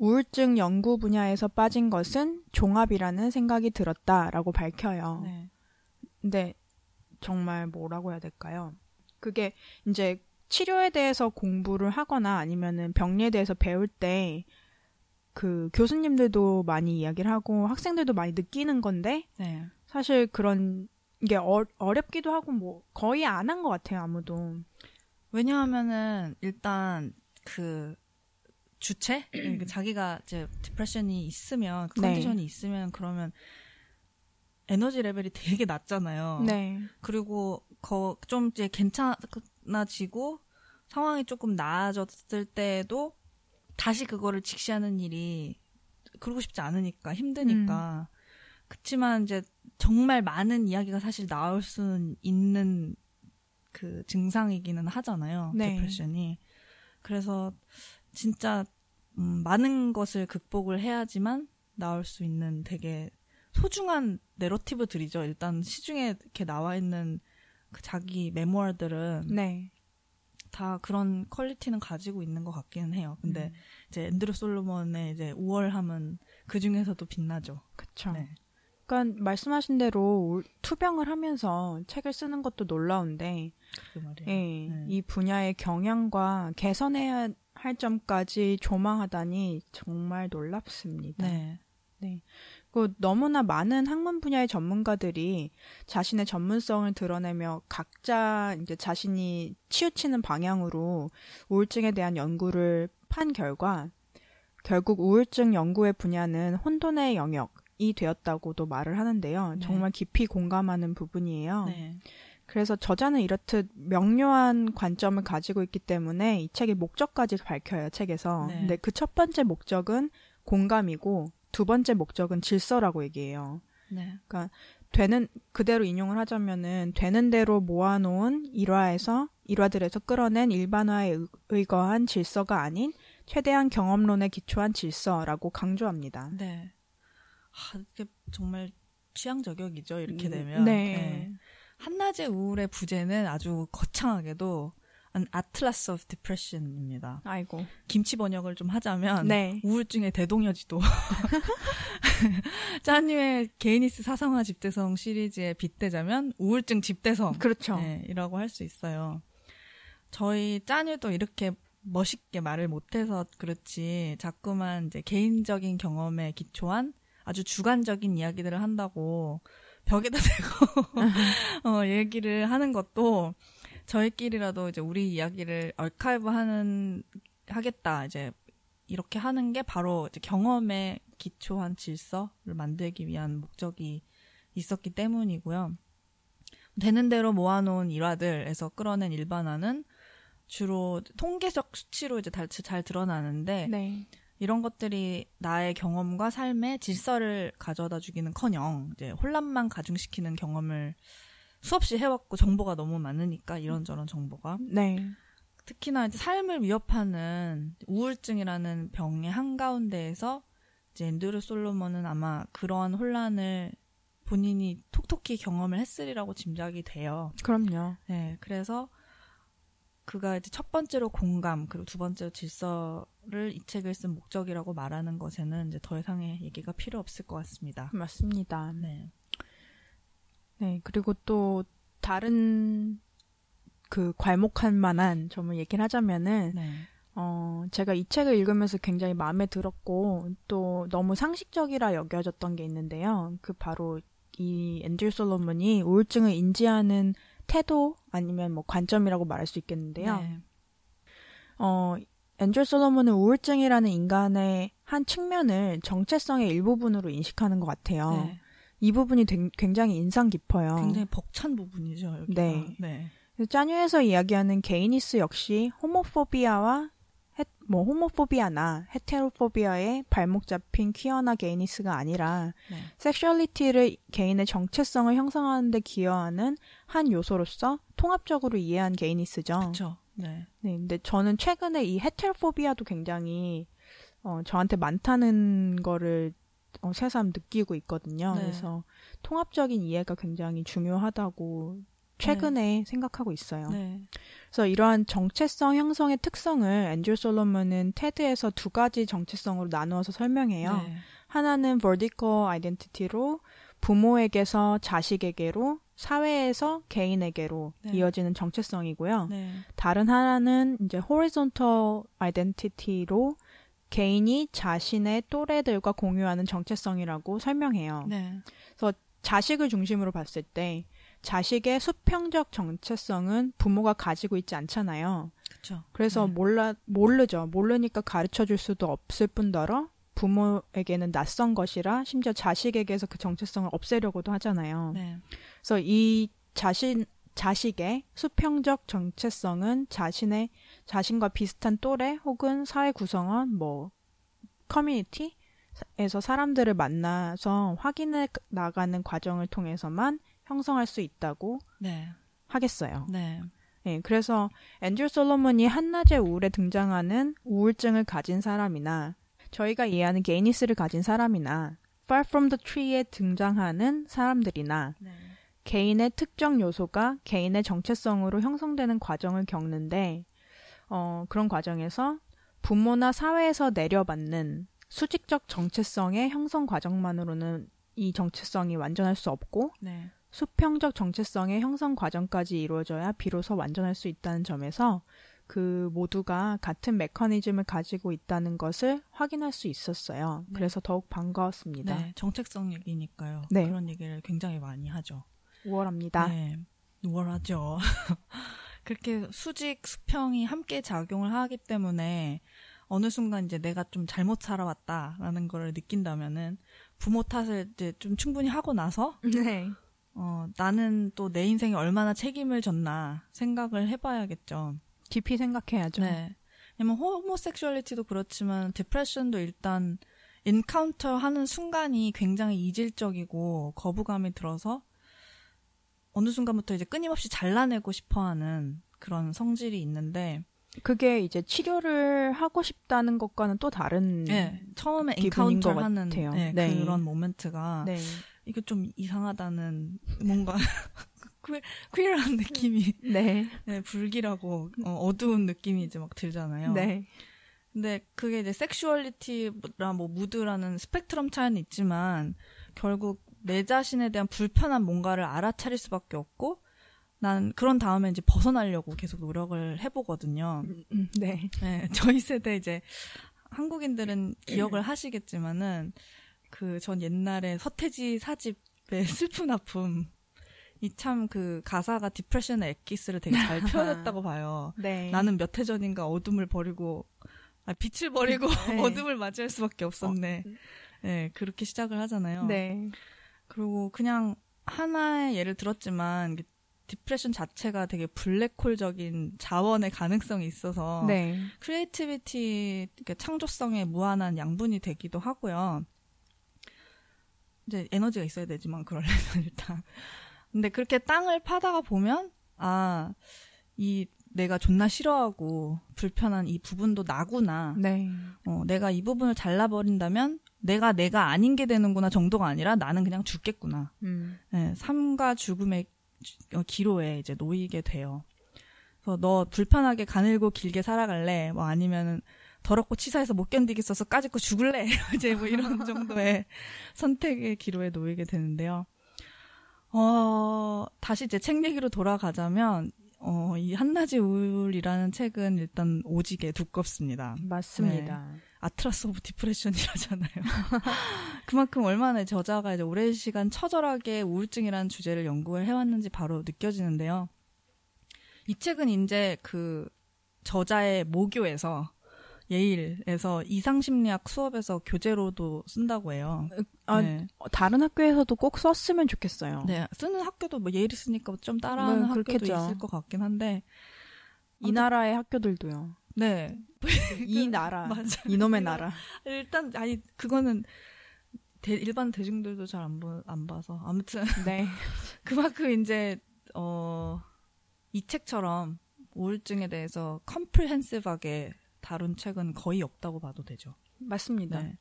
[SPEAKER 3] 우울증 연구 분야에서 빠진 것은 종합이라는 생각이 들었다라고 밝혀요.
[SPEAKER 2] 네.
[SPEAKER 3] 근데 정말 뭐라고 해야 될까요? 그게 이제 치료에 대해서 공부를 하거나 아니면은 병리에 대해서 배울 때 그 교수님들도 많이 이야기를 하고 학생들도 많이 느끼는 건데
[SPEAKER 2] 네.
[SPEAKER 3] 사실 그런 게 어, 어렵기도 하고 뭐 거의 안 한 것 같아요 아무도.
[SPEAKER 2] 왜냐하면은 일단 그 주체 그러니까 <clears throat> 자기가 이제 디프레션이 있으면 그
[SPEAKER 3] 네.
[SPEAKER 2] 컨디션이 있으면 그러면 에너지 레벨이 되게 낮잖아요.
[SPEAKER 3] 네.
[SPEAKER 2] 그리고 거, 좀 이제 괜찮아지고 상황이 조금 나아졌을 때도 다시 그거를 직시하는 일이 그러고 싶지 않으니까 힘드니까 그치만 이제 정말 많은 이야기가 사실 나올 수는 있는 그 증상이기는 하잖아요.
[SPEAKER 3] 네.
[SPEAKER 2] depression이 그래서 진짜 음, 많은 것을 극복을 해야지만 나올 수 있는 되게 소중한 내러티브들이죠. 일단 시중에 이렇게 나와 있는 그 자기 memoir들은
[SPEAKER 3] 네.
[SPEAKER 2] 다 그런 퀄리티는 가지고 있는 것 같기는 해요. 근데
[SPEAKER 3] 음.
[SPEAKER 2] 이제 앤드류 솔로몬의 이제 우월함은 그 중에서도 빛나죠.
[SPEAKER 3] 그쵸.
[SPEAKER 2] 네.
[SPEAKER 3] 그러니까 말씀하신 대로 울- 투병을 하면서 책을 쓰는 것도 놀라운데
[SPEAKER 2] 그 말이에요.
[SPEAKER 3] 예,
[SPEAKER 2] 네.
[SPEAKER 3] 이 분야의 경향과 개선해야 할 점까지 조망하다니 정말 놀랍습니다.
[SPEAKER 2] 네.
[SPEAKER 3] 그 너무나 많은 학문 분야의 전문가들이 자신의 전문성을 드러내며 각자 이제 자신이 치우치는 방향으로 우울증에 대한 연구를 판 결과 결국 우울증 연구의 분야는 혼돈의 영역이 되었다고도 말을 하는데요.
[SPEAKER 2] 네.
[SPEAKER 3] 정말 깊이 공감하는 부분이에요.
[SPEAKER 2] 네.
[SPEAKER 3] 그래서 저자는 이렇듯 명료한 관점을 가지고 있기 때문에 이 책의 목적까지 밝혀요, 책에서.
[SPEAKER 2] 네.
[SPEAKER 3] 근데 그 첫 번째 목적은 공감이고 두 번째 목적은 질서라고 얘기해요.
[SPEAKER 2] 네.
[SPEAKER 3] 되는 그대로 인용을 하자면은 되는 대로 모아놓은 일화에서 일화들에서 끌어낸 일반화에 의- 의거한 질서가 아닌 최대한 경험론에 기초한 질서라고 강조합니다.
[SPEAKER 2] 네. 아, 이게 정말 취향 저격이죠. 이렇게
[SPEAKER 3] 음,
[SPEAKER 2] 되면.
[SPEAKER 3] 네.
[SPEAKER 2] 한낮의 우울의 부제는 아주 거창하게도 An Atlas of Depression입니다.
[SPEAKER 3] 아이고.
[SPEAKER 2] 김치 번역을 좀 하자면
[SPEAKER 3] 네.
[SPEAKER 2] 우울증의 대동여지도. <laughs> 짜님의 게이니스 사상화 집대성 시리즈에 빗대자면 우울증 집대성.
[SPEAKER 3] 그렇죠.
[SPEAKER 2] 네, 이라고 할 수 있어요. 저희 짜뉴도 이렇게 멋있게 말을 못해서 그렇지 자꾸만 이제 개인적인 경험에 기초한 아주 주관적인 이야기들을 한다고 벽에다 <laughs> 대고 어, 얘기를 하는 것도 저희끼리라도 이제 우리 이야기를 얼카이브 하는 하겠다 이제 이렇게 하는 게 바로 이제 경험에 기초한 질서를 만들기 위한 목적이 있었기 때문이고요. 되는 대로 모아놓은 일화들에서 끌어낸 일반화는 주로 통계적 수치로 이제 잘, 잘 드러나는데
[SPEAKER 3] 네.
[SPEAKER 2] 이런 것들이 나의 경험과 삶의 질서를 가져다 주기는커녕 이제 혼란만 가중시키는 경험을 수없이 해왔고 정보가 너무 많으니까 이런저런 정보가
[SPEAKER 3] 네.
[SPEAKER 2] 특히나 이제 삶을 위협하는 우울증이라는 병의 한 가운데에서 이제 앤드루 솔로몬은 아마 그러한 혼란을 본인이 톡톡히 경험을 했으리라고 짐작이 돼요.
[SPEAKER 3] 그럼요.
[SPEAKER 2] 네, 그래서 그가 이제 첫 번째로 공감 그리고 두 번째로 질서를 이 책을 쓴 목적이라고 말하는 것에는 이제 더 이상의 얘기가 필요 없을 것 같습니다.
[SPEAKER 3] 맞습니다.
[SPEAKER 2] 네.
[SPEAKER 3] 네, 그리고 또 다른 그 괄목할 만한 점을 얘기를 하자면은
[SPEAKER 2] 네.
[SPEAKER 3] 어, 제가 이 책을 읽으면서 굉장히 마음에 들었고 또 너무 상식적이라 여겨졌던 게 있는데요. 그 바로 이 앤드류 솔로몬이 우울증을 인지하는 태도 아니면 뭐 관점이라고 말할 수 있겠는데요.
[SPEAKER 2] 네.
[SPEAKER 3] 어, 앤드류 솔로몬은 우울증이라는 인간의 한 측면을 정체성의 일부분으로 인식하는 것 같아요.
[SPEAKER 2] 네.
[SPEAKER 3] 이 부분이 되- 굉장히 인상 깊어요.
[SPEAKER 2] 굉장히 벅찬 부분이죠. 여기가.
[SPEAKER 3] 네.
[SPEAKER 2] 네.
[SPEAKER 3] 짜뉴에서 이야기하는 gayness 역시 homophobia와 헤, 뭐 homophobia나 heterophobia에 발목 잡힌 퀴어나 gayness가 아니라
[SPEAKER 2] 네.
[SPEAKER 3] sexuality를 개인의 정체성을 형성하는 데 기여하는 한 요소로서 통합적으로 이해한 게이니스죠.
[SPEAKER 2] 그렇죠. 네.
[SPEAKER 3] 네, 근데 저는 최근에 이 헤테로포비아도 굉장히 어, 저한테 많다는 거를 어, 새삼 느끼고 있거든요.
[SPEAKER 2] 네.
[SPEAKER 3] 그래서 통합적인 이해가 굉장히 중요하다고 최근에 생각하고 있어요.
[SPEAKER 2] 네.
[SPEAKER 3] 그래서 이러한 정체성 형성의 특성을 앤드류 솔로몬은 테드에서 두 가지 정체성으로 나누어서 설명해요.
[SPEAKER 2] 네.
[SPEAKER 3] 하나는 vertical identity로 부모에게서 자식에게로 사회에서 개인에게로
[SPEAKER 2] 네.
[SPEAKER 3] 이어지는 정체성이고요.
[SPEAKER 2] 네.
[SPEAKER 3] 다른 하나는 이제 horizontal identity로 개인이 자신의 또래들과 공유하는 정체성이라고 설명해요.
[SPEAKER 2] 네.
[SPEAKER 3] 자식을 중심으로 봤을 때 자식의 수평적 정체성은 부모가 가지고 있지 않잖아요.
[SPEAKER 2] 그렇죠.
[SPEAKER 3] 그래서
[SPEAKER 2] 네.
[SPEAKER 3] 몰라 모르죠. 모르니까 가르쳐 줄 수도 없을 뿐더러 부모에게는 낯선 것이라 심지어 자식에게서 그 정체성을 없애려고도 하잖아요.
[SPEAKER 2] 네.
[SPEAKER 3] 그래서 이 자신 자식의 수평적 정체성은 자신의 자신과 비슷한 또래 혹은 사회 구성원 뭐 커뮤니티에서 사람들을 만나서 확인해 나가는 과정을 통해서만 형성할 수 있다고
[SPEAKER 2] 네.
[SPEAKER 3] 하겠어요.
[SPEAKER 2] 네.
[SPEAKER 3] 예, 그래서 앤드류 솔로몬이 한낮의 우울에 등장하는 우울증을 가진 사람이나 저희가 이해하는 게이니스를 가진 사람이나 Far From the Tree에 등장하는 사람들이나
[SPEAKER 2] 네.
[SPEAKER 3] 개인의 특정 요소가 개인의 정체성으로 형성되는 과정을 겪는데 어, 그런 과정에서 부모나 사회에서 내려받는 수직적 정체성의 형성 과정만으로는 이 정체성이 완전할 수 없고
[SPEAKER 2] 네.
[SPEAKER 3] 수평적 정체성의 형성 과정까지 이루어져야 비로소 완전할 수 있다는 점에서 그 모두가 같은 메커니즘을 가지고 있다는 것을 확인할 수 있었어요.
[SPEAKER 2] 네.
[SPEAKER 3] 그래서 더욱 반가웠습니다.
[SPEAKER 2] 네. 정책성 얘기니까요.
[SPEAKER 3] 네.
[SPEAKER 2] 그런 얘기를 굉장히 많이 하죠.
[SPEAKER 3] 우월합니다.
[SPEAKER 2] 네. 우월하죠. <laughs> 그렇게 수직, 수평이 함께 작용을 하기 때문에 어느 순간 이제 내가 좀 잘못 살아왔다라는 걸 느낀다면은 부모 탓을 이제 좀 충분히 하고 나서 <laughs>
[SPEAKER 3] 네.
[SPEAKER 2] 어, 나는 또 내 인생에 얼마나 책임을 졌나 생각을 해봐야겠죠.
[SPEAKER 3] 깊이 생각해야죠.
[SPEAKER 2] 네. 왜냐면 homosexuality도 그렇지만 depression도 일단 encounter 하는 순간이 굉장히 이질적이고 거부감이 들어서 어느 순간부터 이제 끊임없이 잘라내고 싶어 하는 그런 성질이 있는데
[SPEAKER 3] 그게 이제 치료를 하고 싶다는 것과는 또 다른
[SPEAKER 2] 네, 처음에 encounter
[SPEAKER 3] 것
[SPEAKER 2] 하는. 네,
[SPEAKER 3] 네.
[SPEAKER 2] 그런 moment가
[SPEAKER 3] 네.
[SPEAKER 2] 이게 좀 이상하다는 뭔가 <laughs> 퀴 어한 느낌이
[SPEAKER 3] 네.
[SPEAKER 2] 네, 불길하고 어, 두운 느낌이 이제 막 들잖아요.
[SPEAKER 3] 네.
[SPEAKER 2] 근데 그게 이제 섹슈얼리티랑 뭐 무드라는 스펙트럼 차이는 있지만 결국 내 자신에 대한 불편한 뭔가를 알아차릴 수밖에 없고 난 그런 다음에 이제 벗어나려고 계속 노력을 해보거든요.
[SPEAKER 3] 음, 네.
[SPEAKER 2] 네, 저희 세대 이제 한국인들은 기억을 하시겠지만은 그 전 옛날에 서태지 사집의 <laughs> 슬픈 아픔 이 참 그 가사가 depression의 엑기스를 되게 잘 표현했다고 봐요. <laughs>
[SPEAKER 3] 네.
[SPEAKER 2] 나는 몇 해 전인가 어둠을 버리고 아, 빛을 버리고
[SPEAKER 3] 네. <laughs>
[SPEAKER 2] 어둠을 맞이할 수밖에 없었네. 네, 그렇게 시작을 하잖아요.
[SPEAKER 3] 네.
[SPEAKER 2] 그리고 그냥 하나의 예를 들었지만 depression 자체가 되게 블랙홀적인 자원의 가능성이 있어서
[SPEAKER 3] 네.
[SPEAKER 2] creativity 이렇게 창조성의 무한한 양분이 되기도 하고요. 이제 에너지가 있어야 되지만 그러려면 <laughs> 일단. 근데 그렇게 땅을 파다가 보면 아, 이 내가 존나 싫어하고 불편한 이 부분도 나구나.
[SPEAKER 3] 네.
[SPEAKER 2] 어, 내가 이 부분을 잘라버린다면 내가 내가 아닌 게 되는구나 정도가 아니라 나는 그냥 죽겠구나.
[SPEAKER 3] 음.
[SPEAKER 2] 네, 삶과 죽음의 기- 어, 기로에 이제 놓이게 돼요. 그래서 너 불편하게 가늘고 길게 살아갈래? 뭐 아니면은 더럽고 치사해서 못 견디겠어서 까짓고 죽을래? <laughs> 이제 뭐 이런 정도의 <laughs> 선택의 기로에 놓이게 되는데요. 어, 다시 이제 책 얘기로 돌아가자면, 어, 이 한낮의 우울이라는 책은 일단 오지게 두껍습니다.
[SPEAKER 3] 맞습니다.
[SPEAKER 2] Atlas of Depression이라잖아요. <laughs> 그만큼 얼마나 저자가 이제 오랜 시간 처절하게 우울증이라는 주제를 연구를 해왔는지 바로 느껴지는데요. 이 책은 이제 그 저자의 모교에서 예일에서 이상심리학 수업에서 교재로도 쓴다고 해요.
[SPEAKER 3] 아,
[SPEAKER 2] 네.
[SPEAKER 3] 어, 다른 학교에서도 꼭 썼으면 좋겠어요.
[SPEAKER 2] 네, 쓰는 학교도 뭐 예일이 쓰니까 좀 따라하는
[SPEAKER 3] 뭐,
[SPEAKER 2] 학교도
[SPEAKER 3] 그렇겠죠.
[SPEAKER 2] 있을 것 같긴 한데,
[SPEAKER 3] 이 나라의 학교들도요.
[SPEAKER 2] 네, <laughs>
[SPEAKER 3] 이 나라.
[SPEAKER 2] 맞아.
[SPEAKER 3] 이놈의 나라.
[SPEAKER 2] 일단 아니 그거는 대- 일반 대중들도 잘 안 안 봐서 아무튼 <laughs>
[SPEAKER 3] 네.
[SPEAKER 2] 그만큼 이제 어 이 책처럼 우울증에 대해서 comprehensive하게 다룬 책은 거의 없다고 봐도 되죠.
[SPEAKER 3] 맞습니다.
[SPEAKER 2] 네.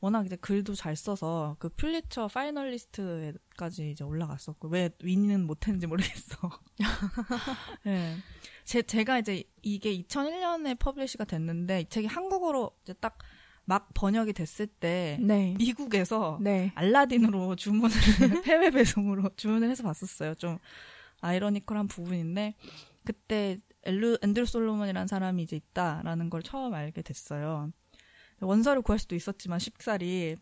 [SPEAKER 2] 워낙 이제 글도 잘 써서 그 퓰리처 finalist까지 이제 올라갔었고 왜 win은 못했는지 모르겠어. <laughs> 네. 제 제가 이제 이게 2001년에 publish가 됐는데 이 책이 한국어로 이제 딱 막 번역이 됐을 때
[SPEAKER 3] 네.
[SPEAKER 2] 미국에서
[SPEAKER 3] 네.
[SPEAKER 2] 알라딘으로 주문을 <laughs> 해외 배송으로 주문을 해서 봤었어요. 좀 아이러니컬한 부분인데 그때 엘루 앤드루 솔로몬이라는 사람이 이제 있다라는 걸 처음 알게 됐어요. 원서를 구할 수도 있었지만 쉽사리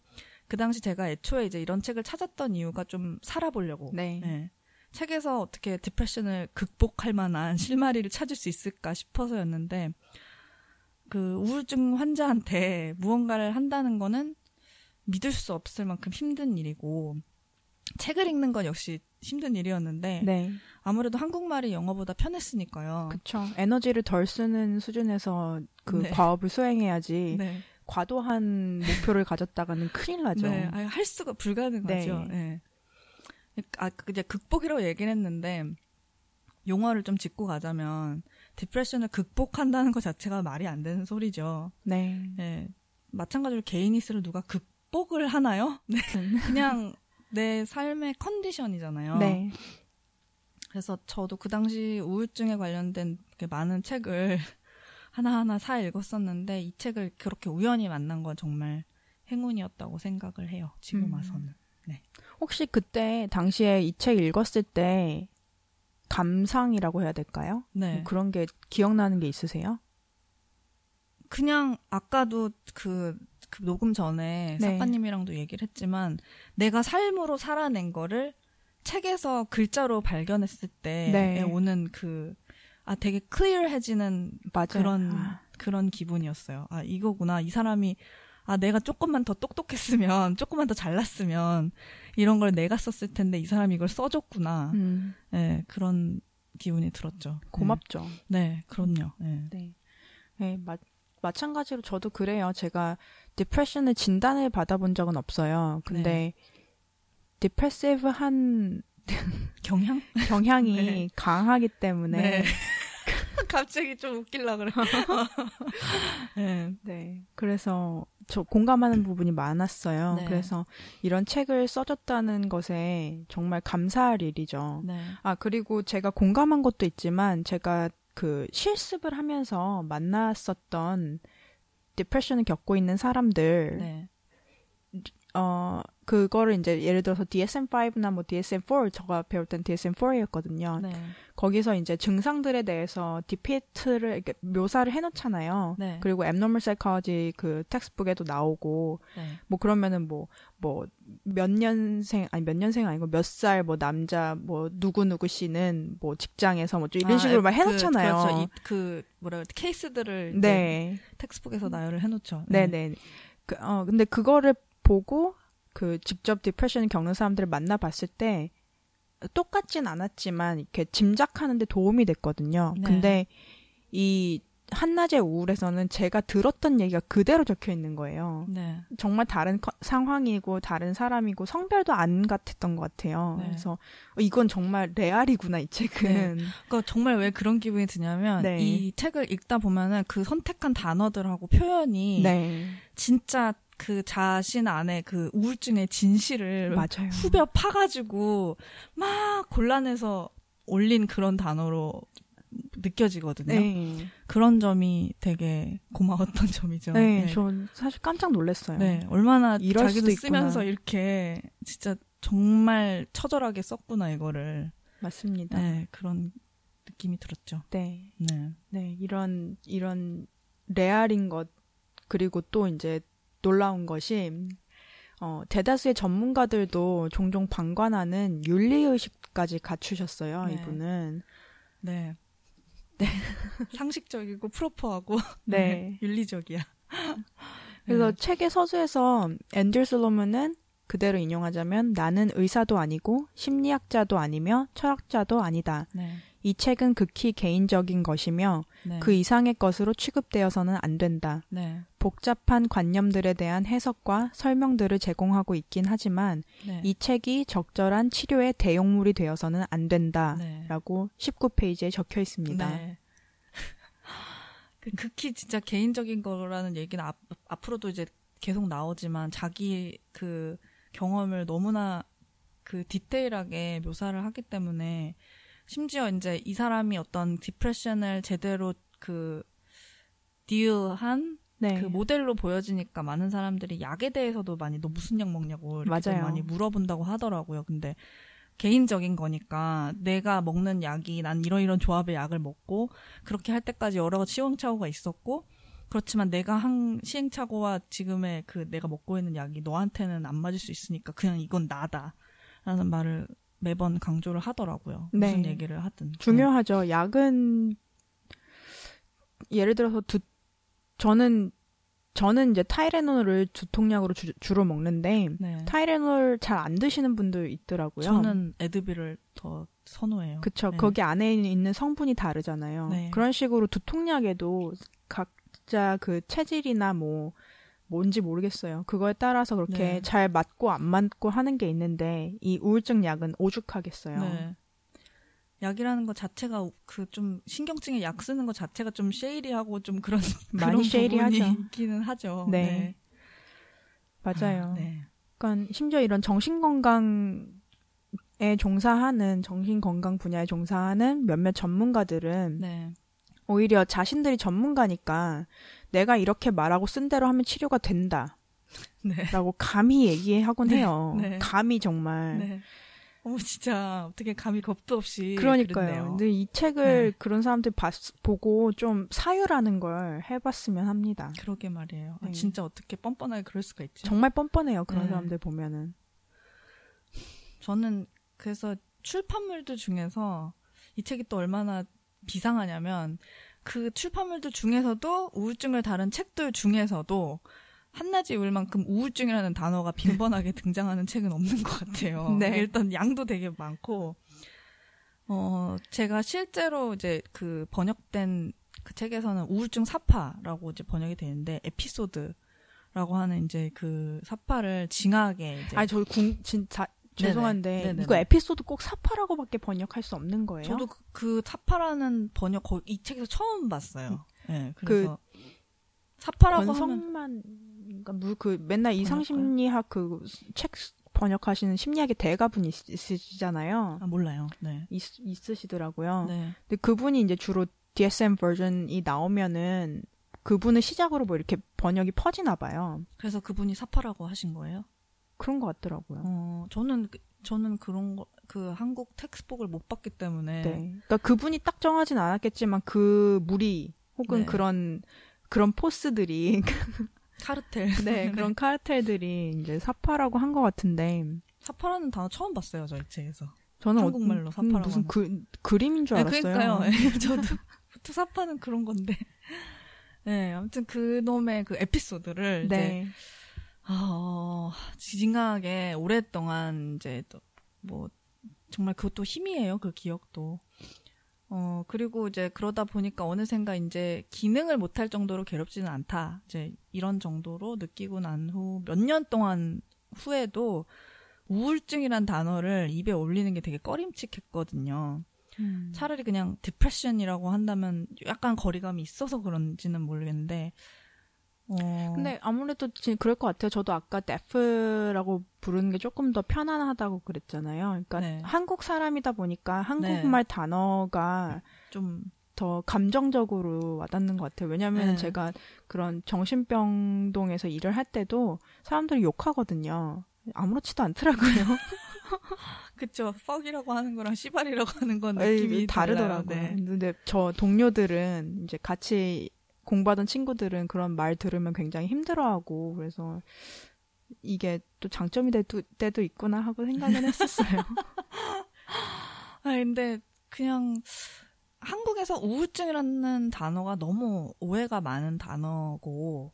[SPEAKER 2] 그 당시 제가 애초에 이제 이런 책을 찾았던 이유가 좀 살아보려고.
[SPEAKER 3] 네.
[SPEAKER 2] 예. 책에서 어떻게 디프레션을 극복할 만한 <laughs> 실마리를 찾을 수 있을까 싶어서였는데 그 우울증 환자한테 무언가를 한다는 거는 믿을 수 없을 만큼 힘든 일이고 책을 읽는 건 역시 힘든 일이었는데
[SPEAKER 3] 네.
[SPEAKER 2] 아무래도 한국말이 영어보다 편했으니까요.
[SPEAKER 3] 그쵸. 에너지를 덜 쓰는 수준에서 그
[SPEAKER 2] 네.
[SPEAKER 3] 과업을 수행해야지 <laughs>
[SPEAKER 2] 네.
[SPEAKER 3] 과도한 목표를 가졌다가는 큰일 나죠.
[SPEAKER 2] 네, 아예 할 수가 불가능하죠.
[SPEAKER 3] 네.
[SPEAKER 2] 네. 아, 그 이제 극복이라고 얘기를 했는데 용어를 좀 짚고 가자면 디프레션을 극복한다는 것 자체가 말이 안 되는 소리죠.
[SPEAKER 3] 네.
[SPEAKER 2] 네. 마찬가지로 개인 이스를 누가 극복을 하나요? <laughs> 네. 그냥 내 삶의 컨디션이잖아요.
[SPEAKER 3] 네.
[SPEAKER 2] 그래서 저도 그 당시 우울증에 관련된 많은 책을 <laughs> 하나하나 사 읽었었는데 이 책을 그렇게 우연히 만난 건 정말 행운이었다고 생각을 해요. 지금
[SPEAKER 3] 음.
[SPEAKER 2] 와서는.
[SPEAKER 3] 혹시 그때 당시에 이 책 읽었을 때 감상이라고 해야 될까요?
[SPEAKER 2] 네.
[SPEAKER 3] 뭐 그런 게 기억나는 게 있으세요?
[SPEAKER 2] 그냥 아까도 그, 그 녹음 전에
[SPEAKER 3] 네.
[SPEAKER 2] 작가님이랑도 얘기를 했지만 내가 삶으로 살아낸 거를 책에서 글자로 발견했을 때
[SPEAKER 3] 네.
[SPEAKER 2] 오는 그 아 되게 클리어해지는
[SPEAKER 3] 맞아요.
[SPEAKER 2] 그런
[SPEAKER 3] 아,
[SPEAKER 2] 그런 기분이었어요. 아 이거구나 이 사람이 아 내가 조금만 더 똑똑했으면 <laughs> 조금만 더 잘났으면 이런 걸 내가 썼을 텐데 이 사람이 이걸 써줬구나.
[SPEAKER 3] 음,
[SPEAKER 2] 네, 그런 기분이 들었죠.
[SPEAKER 3] 고맙죠.
[SPEAKER 2] 네, 네, 그럼요. 네.
[SPEAKER 3] 네. 네, 마, 마찬가지로 저도 그래요. 제가 디프레션을 진단을 받아본 적은 없어요. 근데
[SPEAKER 2] 네.
[SPEAKER 3] 디프레시브한 <laughs>
[SPEAKER 2] 경향?
[SPEAKER 3] 경향이 <laughs>
[SPEAKER 2] 네.
[SPEAKER 3] 강하기 때문에
[SPEAKER 2] 네. <laughs> 갑자기 좀 웃길라 그래. 네.
[SPEAKER 3] 네. 그래서 저 공감하는 부분이 많았어요.
[SPEAKER 2] 네.
[SPEAKER 3] 그래서 이런 책을 써줬다는 것에 정말 감사할 일이죠.
[SPEAKER 2] 네.
[SPEAKER 3] 아, 그리고 제가 공감한 것도 있지만 제가 그 실습을 하면서 만났었던 depression을 겪고 있는 사람들,
[SPEAKER 2] 네.
[SPEAKER 3] 어, 그거를 이제 예를 들어서 DSM-5나 뭐 DSM-4, 제가 배울 땐 DSM-4였거든요.
[SPEAKER 2] 네.
[SPEAKER 3] 거기서 이제 증상들에 대해서 depict를 이렇게 묘사를 해놓잖아요.
[SPEAKER 2] 네.
[SPEAKER 3] 그리고 abnormal psychology 그 textbook에도 나오고
[SPEAKER 2] 네.
[SPEAKER 3] 뭐 그러면은 뭐 뭐 몇 년생 아니 몇 년생 아니고 몇 살 뭐 남자 뭐 누구 누구 씨는 뭐 직장에서 뭐좀 이런
[SPEAKER 2] 아,
[SPEAKER 3] 식으로 막
[SPEAKER 2] 그,
[SPEAKER 3] 해놓잖아요.
[SPEAKER 2] 그렇죠. 이, 그 뭐라 그래 케이스들을
[SPEAKER 3] 네,
[SPEAKER 2] textbook에서 나열을 해놓죠.
[SPEAKER 3] 네, 네. 그, 어 근데 그거를 보고 그 직접 디프레션을 겪는 사람들을 만나봤을 때 똑같진 않았지만 이렇게 짐작하는데 도움이 됐거든요.
[SPEAKER 2] 네.
[SPEAKER 3] 근데 이 한낮의 우울에서는 제가 들었던 얘기가 그대로 적혀 있는 거예요.
[SPEAKER 2] 네.
[SPEAKER 3] 정말 다른 커- 상황이고 다른 사람이고 성별도 안 같았던 것 같아요.
[SPEAKER 2] 네.
[SPEAKER 3] 그래서 어, 이건 정말 레알이구나 이 책은.
[SPEAKER 2] 그러니까 정말 왜 그런 기분이 드냐면
[SPEAKER 3] 네.
[SPEAKER 2] 이 책을 읽다 보면은 그 선택한 단어들하고 표현이
[SPEAKER 3] 네,
[SPEAKER 2] 진짜 그 자신 안에 그 우울증의 진실을
[SPEAKER 3] 맞아요.
[SPEAKER 2] 후벼 파가지고 막 곤란해서 올린 그런 단어로 느껴지거든요.
[SPEAKER 3] 네,
[SPEAKER 2] 그런 점이 되게 고마웠던 <laughs> 점이죠.
[SPEAKER 3] 네, 전 사실 깜짝 놀랐어요.
[SPEAKER 2] 네, 얼마나 자기도. 쓰면서 이렇게 진짜 정말 처절하게 썼구나 이거를.
[SPEAKER 3] 맞습니다.
[SPEAKER 2] 네, 그런 느낌이 들었죠.
[SPEAKER 3] 네,
[SPEAKER 2] 네,
[SPEAKER 3] 네, 이런 이런 레알인 것 그리고 또 이제 놀라운 것이 어, 대다수의 전문가들도 종종 방관하는 윤리의식까지 갖추셨어요,
[SPEAKER 2] 네.
[SPEAKER 3] 이분은.
[SPEAKER 2] 네, 네, <laughs> 상식적이고 프로퍼하고 <laughs>
[SPEAKER 3] 네.
[SPEAKER 2] 윤리적이야. <laughs>
[SPEAKER 3] 그래서
[SPEAKER 2] 네.
[SPEAKER 3] 책의 서두에서 앤들 슬로문은 그대로 인용하자면 나는 의사도 아니고 심리학자도 아니며 철학자도 아니다.
[SPEAKER 2] 네,
[SPEAKER 3] 이 책은 극히 개인적인 것이며
[SPEAKER 2] 네,
[SPEAKER 3] 그 이상의 것으로 취급되어서는 안 된다.
[SPEAKER 2] 네,
[SPEAKER 3] 복잡한 관념들에 대한 해석과 설명들을 제공하고 있긴 하지만
[SPEAKER 2] 네,
[SPEAKER 3] 이 책이 적절한 치료의 대용물이 되어서는 안 된다.
[SPEAKER 2] 네.
[SPEAKER 3] 라고 19페이지에 적혀 있습니다.
[SPEAKER 2] 네. <laughs> 그 극히 진짜 개인적인 거라는 얘기는 앞, 앞으로도 이제 계속 나오지만 자기 그 경험을 너무나 그 디테일하게 묘사를 하기 때문에 심지어 이제 이 사람이 어떤 디프레션을 제대로 그 딜한
[SPEAKER 3] 네.
[SPEAKER 2] 그 모델로 보여지니까 많은 사람들이 약에 대해서도 많이 너 무슨 약 먹냐고 이렇게
[SPEAKER 3] 맞아요.
[SPEAKER 2] 많이 물어본다고 하더라고요. 근데 개인적인 거니까 내가 먹는 약이 난 이런 이런 조합의 약을 먹고 그렇게 할 때까지 여러 시행착오가 있었고 그렇지만 내가 한 시행착오와 지금의 그 내가 먹고 있는 약이 너한테는 안 맞을 수 있으니까 그냥 이건 나다라는 말을 매번 강조를 하더라고요.
[SPEAKER 3] 네.
[SPEAKER 2] 무슨 얘기를 하든
[SPEAKER 3] 중요하죠. 약은 예를 들어서 두 저는 저는 이제 타이레놀을 두통약으로 주, 로 먹는데
[SPEAKER 2] 네.
[SPEAKER 3] 타이레놀 잘 안 드시는 분도 있더라고요.
[SPEAKER 2] 저는 에드빌을 더 선호해요.
[SPEAKER 3] 그쵸.
[SPEAKER 2] 네.
[SPEAKER 3] 거기 안에 있는 성분이 다르잖아요.
[SPEAKER 2] 네.
[SPEAKER 3] 그런 식으로 두통약에도 각자 그 체질이나 뭐 뭔지 모르겠어요. 그거에 따라서 그렇게
[SPEAKER 2] 네.
[SPEAKER 3] 잘 맞고 안 맞고 하는 게 있는데 이 우울증 약은 오죽하겠어요.
[SPEAKER 2] 네. 약이라는 것 자체가 그 좀 신경증에 약 쓰는 것 자체가 좀 쉐이리하고 좀 그런 <laughs>
[SPEAKER 3] 많이 쉐이리하죠.
[SPEAKER 2] 있기는 하죠.
[SPEAKER 3] 네. 맞아요.
[SPEAKER 2] 네.
[SPEAKER 3] 그러니까 심지어 이런 정신 건강에 종사하는 정신 건강 분야에 종사하는 몇몇 전문가들은
[SPEAKER 2] 네.
[SPEAKER 3] 오히려 자신들이 전문가니까 내가 이렇게 말하고 쓴 대로 하면 치료가 된다라고
[SPEAKER 2] 네.
[SPEAKER 3] 감히 얘기하곤
[SPEAKER 2] 네,
[SPEAKER 3] 해요.
[SPEAKER 2] 네.
[SPEAKER 3] 감히 정말.
[SPEAKER 2] 네. 어머 진짜 어떻게 감히 겁도 없이
[SPEAKER 3] 그러니까요.
[SPEAKER 2] 그랬네요.
[SPEAKER 3] 근데 이 책을
[SPEAKER 2] 네.
[SPEAKER 3] 그런 사람들 봤, 보고 좀 사유라는 걸 해봤으면 합니다.
[SPEAKER 2] 그러게 말이에요. 아,
[SPEAKER 3] 네.
[SPEAKER 2] 진짜 어떻게 뻔뻔하게 그럴 수가 있지?
[SPEAKER 3] 정말 뻔뻔해요. 그런
[SPEAKER 2] 네.
[SPEAKER 3] 사람들 보면은.
[SPEAKER 2] 저는 그래서 출판물들 중에서 이 책이 또 얼마나 비상하냐면 그 출판물들 중에서도 우울증을 다룬 책들 중에서도 한낮이 울 만큼 우울증이라는 단어가 빈번하게 <laughs> 등장하는 책은 없는 것 같아요.
[SPEAKER 3] 네.
[SPEAKER 2] 일단 양도 되게 많고, 어, 제가 실제로 이제 그 번역된 그 책에서는 우울증 사파라고 이제 번역이 되는데, 에피소드라고 하는 이제 그 사파를 징하게 이제
[SPEAKER 3] 아니, 저 궁, 진짜, 죄송한데,
[SPEAKER 2] 네. 네네네.
[SPEAKER 3] 이거 에피소드 꼭 사파라고밖에 번역할 수 없는 거예요?
[SPEAKER 2] 저도 그, 그 사파라는 번역 거, 이 책에서 처음 봤어요. 예, 그래서 사파라고 하면
[SPEAKER 3] 권성만 그러니까 뭐그 맨날 이상 심리학 그 책 번역하시는 심리학의 대가분이 있, 있으시잖아요.
[SPEAKER 2] 아, 몰라요. 네.
[SPEAKER 3] 있, 있으시더라고요.
[SPEAKER 2] 네.
[SPEAKER 3] 근데 그분이 이제 주로 DSM 버전이 나오면은 그분을 시작으로 뭐 이렇게 번역이 퍼지나 봐요.
[SPEAKER 2] 그래서 그분이 사파라고 하신 거예요?
[SPEAKER 3] 그런 것 같더라고요.
[SPEAKER 2] 어, 저는 그- 저는 그런 거 그 한국 텍스북을 못 봤기 때문에
[SPEAKER 3] 네. 그러니까 그분이 딱 정하진 않았겠지만 그 무리 혹은
[SPEAKER 2] 네.
[SPEAKER 3] 그런 그런 포스들이
[SPEAKER 2] 카르텔. <laughs> <laughs>
[SPEAKER 3] 네 그런 카르텔들이 이제 사파라고 한 것 같은데
[SPEAKER 2] 사파라는 단어 처음 봤어요, 저희 책에서.
[SPEAKER 3] 저는
[SPEAKER 2] 한국말로
[SPEAKER 3] 어, 음,
[SPEAKER 2] 사파라고
[SPEAKER 3] 무슨
[SPEAKER 2] 하는
[SPEAKER 3] 그 그림인 줄
[SPEAKER 2] 네,
[SPEAKER 3] 알았어요.
[SPEAKER 2] 그러니까요. <laughs> 저도 사파는 그런 건데. 네, 아무튼 그 놈의 그 에피소드를 이제
[SPEAKER 3] 네.
[SPEAKER 2] 아, 지징하게 오랫동안 이제 또 뭐 정말 그것도 힘이에요. 그 기억도. 어, 그리고 이제 그러다 보니까 어느샌가 이제 기능을 못할 정도로 괴롭지는 않다. 이제 이런 정도로 느끼고 난 후 몇 년 동안 후에도 우울증이란 단어를 입에 올리는 게 되게 꺼림칙했거든요.
[SPEAKER 3] 음.
[SPEAKER 2] 차라리 그냥 depression이라고 한다면 약간 거리감이 있어서 그런지는 모르겠는데 어
[SPEAKER 3] 근데 아무래도 지- 그럴 것 같아요. 저도 아까 dep라고 부르는 게 조금 더 편안하다고 그랬잖아요. 그러니까
[SPEAKER 2] 네.
[SPEAKER 3] 한국 사람이다 보니까 한국말 단어가
[SPEAKER 2] 좀
[SPEAKER 3] 더 감정적으로 와닿는 것 같아요. 왜냐하면
[SPEAKER 2] 네.
[SPEAKER 3] 제가 그런 정신병동에서 일을 할 때도 사람들이 욕하거든요. 아무렇지도 않더라고요. <laughs>
[SPEAKER 2] 그쵸 퍽이라고 하는 거랑 씨발이라고 하는 건
[SPEAKER 3] 에이,
[SPEAKER 2] 느낌이
[SPEAKER 3] 다르더라고요.
[SPEAKER 2] 달라요. 네.
[SPEAKER 3] 근데 저 동료들은 이제 같이 공부하던 친구들은 그런 말 들으면 굉장히 힘들어하고 그래서 이게 또 장점이 될 또- 때도 있구나 하고 생각을 <laughs> 했었어요.
[SPEAKER 2] 아 근데 그냥 한국에서 우울증이라는 단어가 너무 오해가 많은 단어고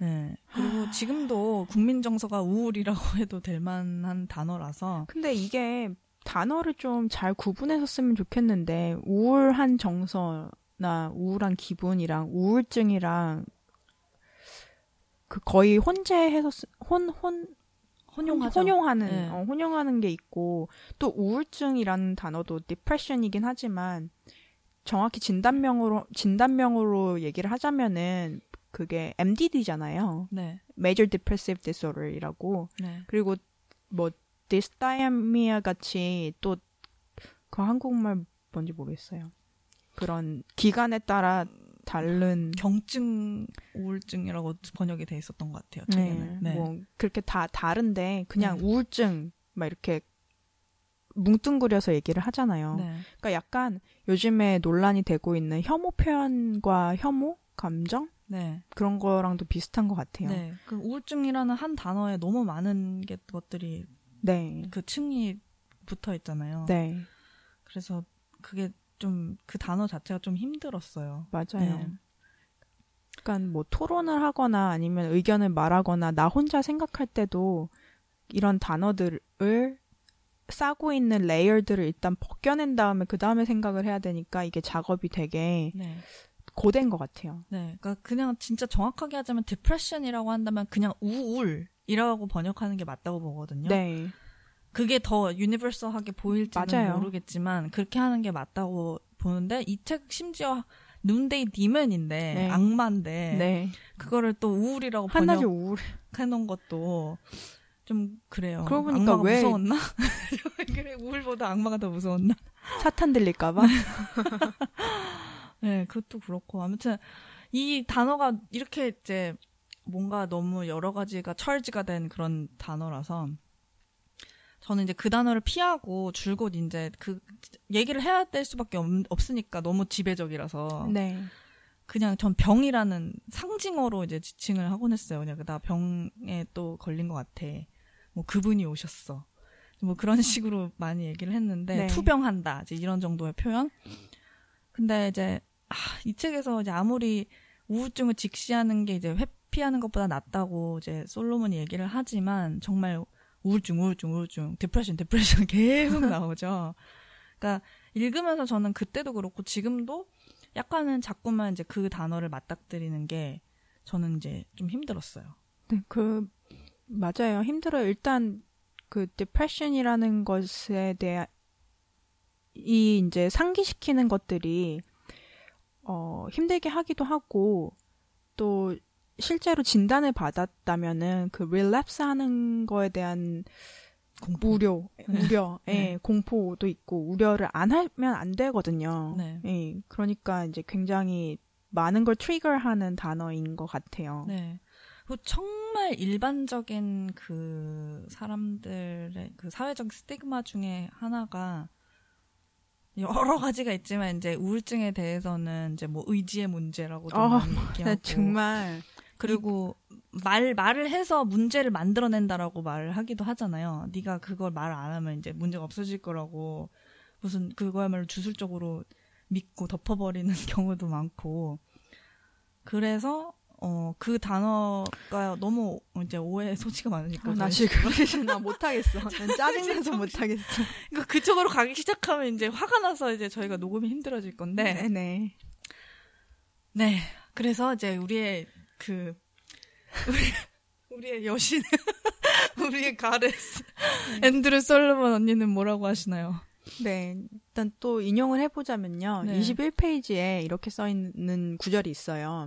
[SPEAKER 2] 네. 그리고 지금도 국민 정서가 우울이라고 <laughs> 해도 될 만한 단어라서
[SPEAKER 3] 근데 이게 단어를 좀 잘 구분해서 쓰면 좋겠는데 우울한 정서 나 우울한 기분이랑 우울증이랑 그 거의 혼재해서 쓰- 혼, 혼,
[SPEAKER 2] 혼용하죠.
[SPEAKER 3] 혼용하는
[SPEAKER 2] 네.
[SPEAKER 3] 어, 혼용하는 게 있고 또 우울증이라는 단어도 디프레션이긴 하지만 정확히 진단명으로 진단명으로 얘기를 하자면은 그게 MDD잖아요.
[SPEAKER 2] 네.
[SPEAKER 3] Major Depressive Disorder이라고
[SPEAKER 2] 네.
[SPEAKER 3] 그리고 뭐 디스다이미아 같이 또 그 한국말 뭔지 모르겠어요. 그런 기간에 따라 다른
[SPEAKER 2] 경증 우울증이라고 번역이 돼 있었던 것 같아요.
[SPEAKER 3] 네,
[SPEAKER 2] 책에는. 네.
[SPEAKER 3] 뭐 그렇게 다 다른데 그냥
[SPEAKER 2] 네.
[SPEAKER 3] 우울증 막 이렇게 뭉뚱그려서 얘기를 하잖아요.
[SPEAKER 2] 네.
[SPEAKER 3] 그러니까 약간 요즘에 논란이 되고 있는 혐오 표현과 혐오 감정
[SPEAKER 2] 네.
[SPEAKER 3] 그런 거랑도 비슷한 것 같아요.
[SPEAKER 2] 네. 그 우울증이라는 한 단어에 너무 많은 게 것들이
[SPEAKER 3] 네,
[SPEAKER 2] 그 층이 붙어 있잖아요.
[SPEAKER 3] 네,
[SPEAKER 2] 그래서 그게 좀 그 단어 자체가 좀 힘들었어요.
[SPEAKER 3] 맞아요.
[SPEAKER 2] 네.
[SPEAKER 3] 그러니까 뭐 토론을 하거나 아니면 의견을 말하거나 나 혼자 생각할 때도 이런 단어들을 싸고 있는 layer들을 일단 벗겨낸 다음에 그 다음에 생각을 해야 되니까 이게 작업이 되게
[SPEAKER 2] 네.
[SPEAKER 3] 고된 것 같아요.
[SPEAKER 2] 네. 그러니까 그냥 진짜 정확하게 하자면 depression이라고 한다면 그냥 우울이라고 번역하는 게 맞다고 보거든요.
[SPEAKER 3] 네,
[SPEAKER 2] 그게 더 universal하게 보일지는
[SPEAKER 3] 맞아요.
[SPEAKER 2] 모르겠지만 그렇게 하는 게 맞다고 보는데 이 책 심지어 Noonday Demon인데
[SPEAKER 3] 네.
[SPEAKER 2] 악마인데
[SPEAKER 3] 네.
[SPEAKER 2] 그거를 또 우울이라고
[SPEAKER 3] 한낮에 우울.
[SPEAKER 2] 번역해놓은 것도 좀 그래요.
[SPEAKER 3] 그러고 보니까
[SPEAKER 2] 악마가
[SPEAKER 3] 왜-
[SPEAKER 2] 무서웠나? <laughs> 그래 우울보다 악마가 더 무서웠나?
[SPEAKER 3] 사탄 들릴까봐. <laughs>
[SPEAKER 2] 네, 그것도 그렇고 아무튼 이 단어가 이렇게 이제 뭔가 너무 여러 가지가 철지가 된 그런 단어라서 저는 이제 그 단어를 피하고 줄곧 이제 그 얘기를 해야 될 수밖에 없, 없으니까 너무 지배적이라서
[SPEAKER 3] 네.
[SPEAKER 2] 그냥 전 병이라는 상징어로 이제 지칭을 하곤 했어요. 그냥 나 병에 또 걸린 것 같아. 뭐 그분이 오셨어. 뭐 그런 <laughs> 식으로 많이 얘기를 했는데
[SPEAKER 3] 네.
[SPEAKER 2] 투병한다. 이제 이런 정도의 표현. 근데 이제 아, 이 책에서 이제 아무리 우울증을 직시하는 게 이제 회피하는 것보다 낫다고 이제 솔로몬이 얘기를 하지만 정말 우울증, 우울증, 우울증, depression, depression <laughs> 계속 나오죠. 그러니까 읽으면서 저는 그때도 그렇고 지금도 약간은 자꾸만 이제 그 단어를 맞닥뜨리는 게 저는 이제 좀 힘들었어요.
[SPEAKER 3] 네, 그 맞아요. 힘들어요. 일단 그 디프레션이라는 것에 대한 이 이제 상기시키는 것들이 어 힘들게 하기도 하고 또 실제로 진단을 받았다면은 그 relapse 하는 거에 대한
[SPEAKER 2] 공포.
[SPEAKER 3] 우려, 우려, <laughs> 예,
[SPEAKER 2] 네.
[SPEAKER 3] 공포도 있고 우려를 안 하면 안 되거든요.
[SPEAKER 2] 네.
[SPEAKER 3] 예, 그러니까 이제 굉장히 많은 걸 트리거하는 단어인 것 같아요.
[SPEAKER 2] 네. 정말 일반적인 그 사람들의 그 사회적 스티그마 중에 하나가 여러 가지가 있지만 이제 우울증에 대해서는 이제 뭐 의지의 문제라고도
[SPEAKER 3] 아,
[SPEAKER 2] 많이 <laughs>
[SPEAKER 3] 네,
[SPEAKER 2] 얘기하고
[SPEAKER 3] 정말
[SPEAKER 2] 그리고 말 말을 해서 문제를 만들어낸다라고 말을 하기도 하잖아요. 네가 그걸 말 안 하면 이제 문제가 없어질 거라고 무슨 그거야말로 주술적으로 믿고 덮어버리는 <laughs> 경우도 많고 그래서 어 그 단어가 너무 이제 오해 소지가 많으니까
[SPEAKER 3] 아, 나 지금 <laughs> 나 못하겠어. 난 <laughs> 짜증나서 못하겠어.
[SPEAKER 2] 그러니까 그쪽으로 가기 시작하면 이제 화가 나서 이제 저희가 녹음이 힘들어질 건데
[SPEAKER 3] 네, 네.
[SPEAKER 2] 네 그래서 이제 우리의 그 우리 우리의 여신 <laughs> 우리의 가레스 앤드류 솔로몬 언니는 뭐라고 하시나요?
[SPEAKER 3] 네, 일단 또 인용을 해보자면요.
[SPEAKER 2] 네.
[SPEAKER 3] 21페이지에 이렇게 써 있는 구절이 있어요.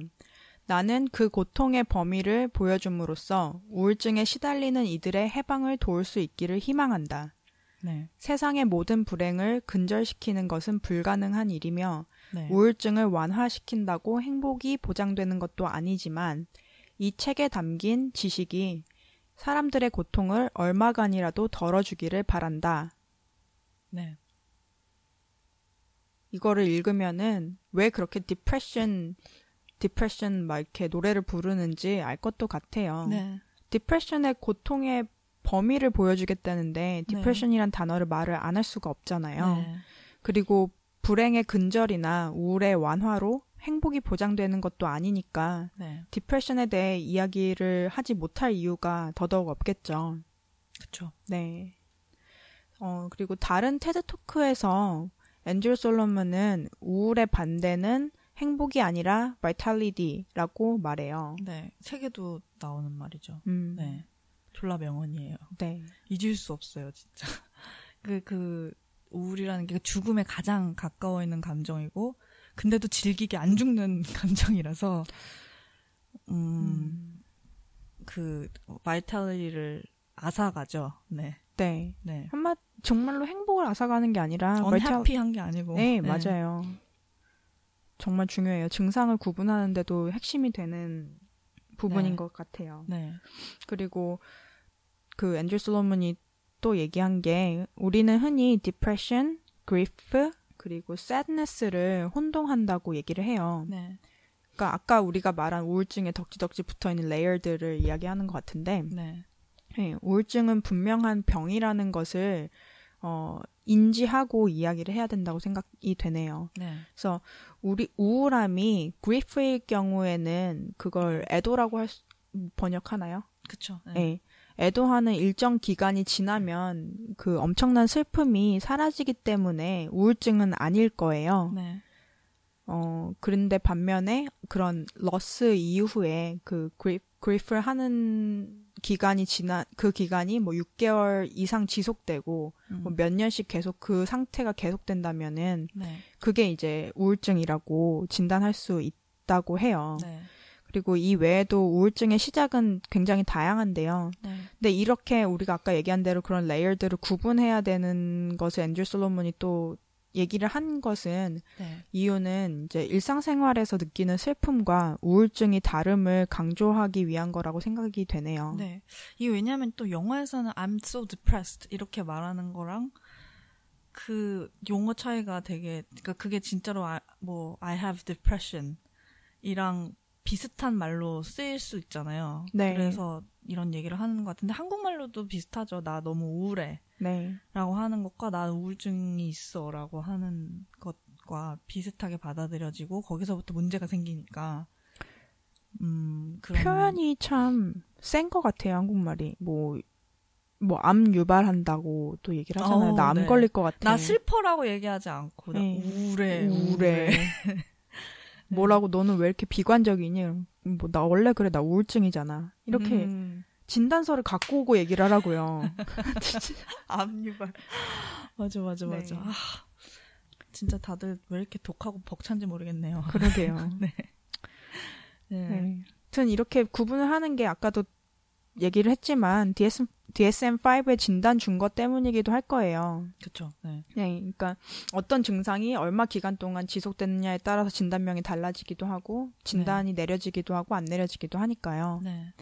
[SPEAKER 3] 나는 그 고통의 범위를 보여줌으로써 우울증에 시달리는 이들의 해방을 도울 수 있기를 희망한다.
[SPEAKER 2] 네,
[SPEAKER 3] 세상의 모든 불행을 근절시키는 것은 불가능한 일이며
[SPEAKER 2] 네,
[SPEAKER 3] 우울증을 완화시킨다고 행복이 보장되는 것도 아니지만 이 책에 담긴 지식이 사람들의 고통을 얼마간이라도 덜어주기를 바란다.
[SPEAKER 2] 네,
[SPEAKER 3] 이거를 읽으면은 왜 그렇게 depression depression 막 이렇게 노래를 부르는지 알 것도 같아요.
[SPEAKER 2] 네,
[SPEAKER 3] depression의 고통의 범위를 보여주겠다는데
[SPEAKER 2] 네.
[SPEAKER 3] depression이란 단어를 말을 안 할 수가 없잖아요.
[SPEAKER 2] 네,
[SPEAKER 3] 그리고 불행의 근절이나 우울의 완화로 행복이 보장되는 것도 아니니까
[SPEAKER 2] 네,
[SPEAKER 3] 디프레션에 대해 이야기를 하지 못할 이유가 더더욱 없겠죠.
[SPEAKER 2] 그렇죠.
[SPEAKER 3] 네. 어, 그리고 다른 테드 토크에서 앤드류 솔로몬은 우울의 반대는 행복이 아니라 vitality,라고 말해요.
[SPEAKER 2] 네, 책에도 나오는 말이죠.
[SPEAKER 3] 음,
[SPEAKER 2] 네, 졸라 명언이에요.
[SPEAKER 3] 네.
[SPEAKER 2] 잊을 수 없어요, 진짜. <laughs> 그, 그, 우울이라는 게 죽음에 가장 가까워 있는 감정이고, 근데도 질기게 안 죽는 <laughs> 감정이라서, 음,
[SPEAKER 3] 음,
[SPEAKER 2] 그, 바이탈리를 앗아가죠. 네,
[SPEAKER 3] 네.
[SPEAKER 2] 네.
[SPEAKER 3] 한마 정말로 행복을 앗아가는 게 아니라
[SPEAKER 2] 언해피한 게 아니고.
[SPEAKER 3] 네, 맞아요. 정말 중요해요. 증상을 구분하는데도 핵심이 되는 부분인
[SPEAKER 2] 네.
[SPEAKER 3] 것 같아요.
[SPEAKER 2] 네,
[SPEAKER 3] 그리고 그 앤드류 솔로몬이 또 얘기한 게 우리는 흔히 depression, grief 그리고 sadness를 혼동한다고 얘기를 해요.
[SPEAKER 2] 네,
[SPEAKER 3] 그러니까 아까 우리가 말한 우울증에 덕지덕지 붙어 있는 레이어들을 이야기하는 것 같은데
[SPEAKER 2] 네,
[SPEAKER 3] 네, 우울증은 분명한 병이라는 것을 어, 인지하고 이야기를 해야 된다고 생각이 되네요.
[SPEAKER 2] 네,
[SPEAKER 3] 그래서 우리 우울함이 grief일 경우에는 그걸 애도라고 할 수, 번역하나요?
[SPEAKER 2] 그쵸. 네.
[SPEAKER 3] 네. 애도하는 일정 기간이 지나면 그 엄청난 슬픔이 사라지기 때문에 우울증은 아닐 거예요.
[SPEAKER 2] 네,
[SPEAKER 3] 어, 그런데 반면에 그런 러스 이후에 그 그리프, 그리프를 하는 기간이 지나, 그 기간이 뭐 6개월 이상 지속되고
[SPEAKER 2] 음,
[SPEAKER 3] 뭐몇 년씩 계속 그 상태가 계속된다면은
[SPEAKER 2] 네,
[SPEAKER 3] 그게 이제 우울증이라고 진단할 수 있다고 해요.
[SPEAKER 2] 네,
[SPEAKER 3] 그리고 이 외에도 우울증의 시작은 굉장히 다양한데요.
[SPEAKER 2] 네,
[SPEAKER 3] 근데 이렇게 우리가 아까 얘기한 대로 그런 레이어들을 구분해야 되는 것을 앤드류 솔로몬이 또 얘기를 한 것은
[SPEAKER 2] 네,
[SPEAKER 3] 이유는 이제 일상생활에서 느끼는 슬픔과 우울증이 다름을 강조하기 위한 거라고 생각이 되네요.
[SPEAKER 2] 네. 이게 왜냐하면 또 영화에서는 I'm so depressed 이렇게 말하는 거랑 그 용어 차이가 되게 그러니까 그게 진짜로 아, 뭐 I have depression 이랑 비슷한 말로 쓰일 수 있잖아요.
[SPEAKER 3] 네.
[SPEAKER 2] 그래서 이런 얘기를 하는 것 같은데 한국말로도 비슷하죠. 나 너무 우울해.
[SPEAKER 3] 네.
[SPEAKER 2] 라고 하는 것과 나 우울증이 있어 라고 하는 것과 비슷하게 받아들여지고 거기서부터 문제가 생기니까 음 그런
[SPEAKER 3] 표현이 참 센 것 같아요, 한국말이. 뭐, 뭐, 암 유발한다고 또 얘기를 하잖아요.
[SPEAKER 2] 어,
[SPEAKER 3] 나암
[SPEAKER 2] 네.
[SPEAKER 3] 걸릴 것 같아.
[SPEAKER 2] 나 슬퍼라고 얘기하지 않고 나
[SPEAKER 3] 네.
[SPEAKER 2] 우울해
[SPEAKER 3] 우울해. <laughs> 뭐라고 너는 왜 이렇게 비관적이니? 뭐, 나 원래 그래. 나 우울증이잖아. 이렇게
[SPEAKER 2] 음,
[SPEAKER 3] 진단서를 갖고 오고 얘기를 하라고요. <laughs>
[SPEAKER 2] 암유발 맞아 맞아
[SPEAKER 3] 네.
[SPEAKER 2] 맞아 아, 진짜 다들 왜 이렇게 독하고 벅찬지 모르겠네요
[SPEAKER 3] 그러게요. <laughs>
[SPEAKER 2] 네.
[SPEAKER 3] 네. 여튼 이렇게 구분을 하는 게 아까도 얘기를 했지만 DSM, DSM-5의 진단 준 것 때문이기도 할 거예요.
[SPEAKER 2] 그렇죠. 네.
[SPEAKER 3] 네, 그러니까 어떤 증상이 얼마 기간 동안 지속되느냐에 따라서 진단명이 달라지기도 하고 진단이 내려지기도 하고 안 내려지기도 하니까요.
[SPEAKER 2] 네.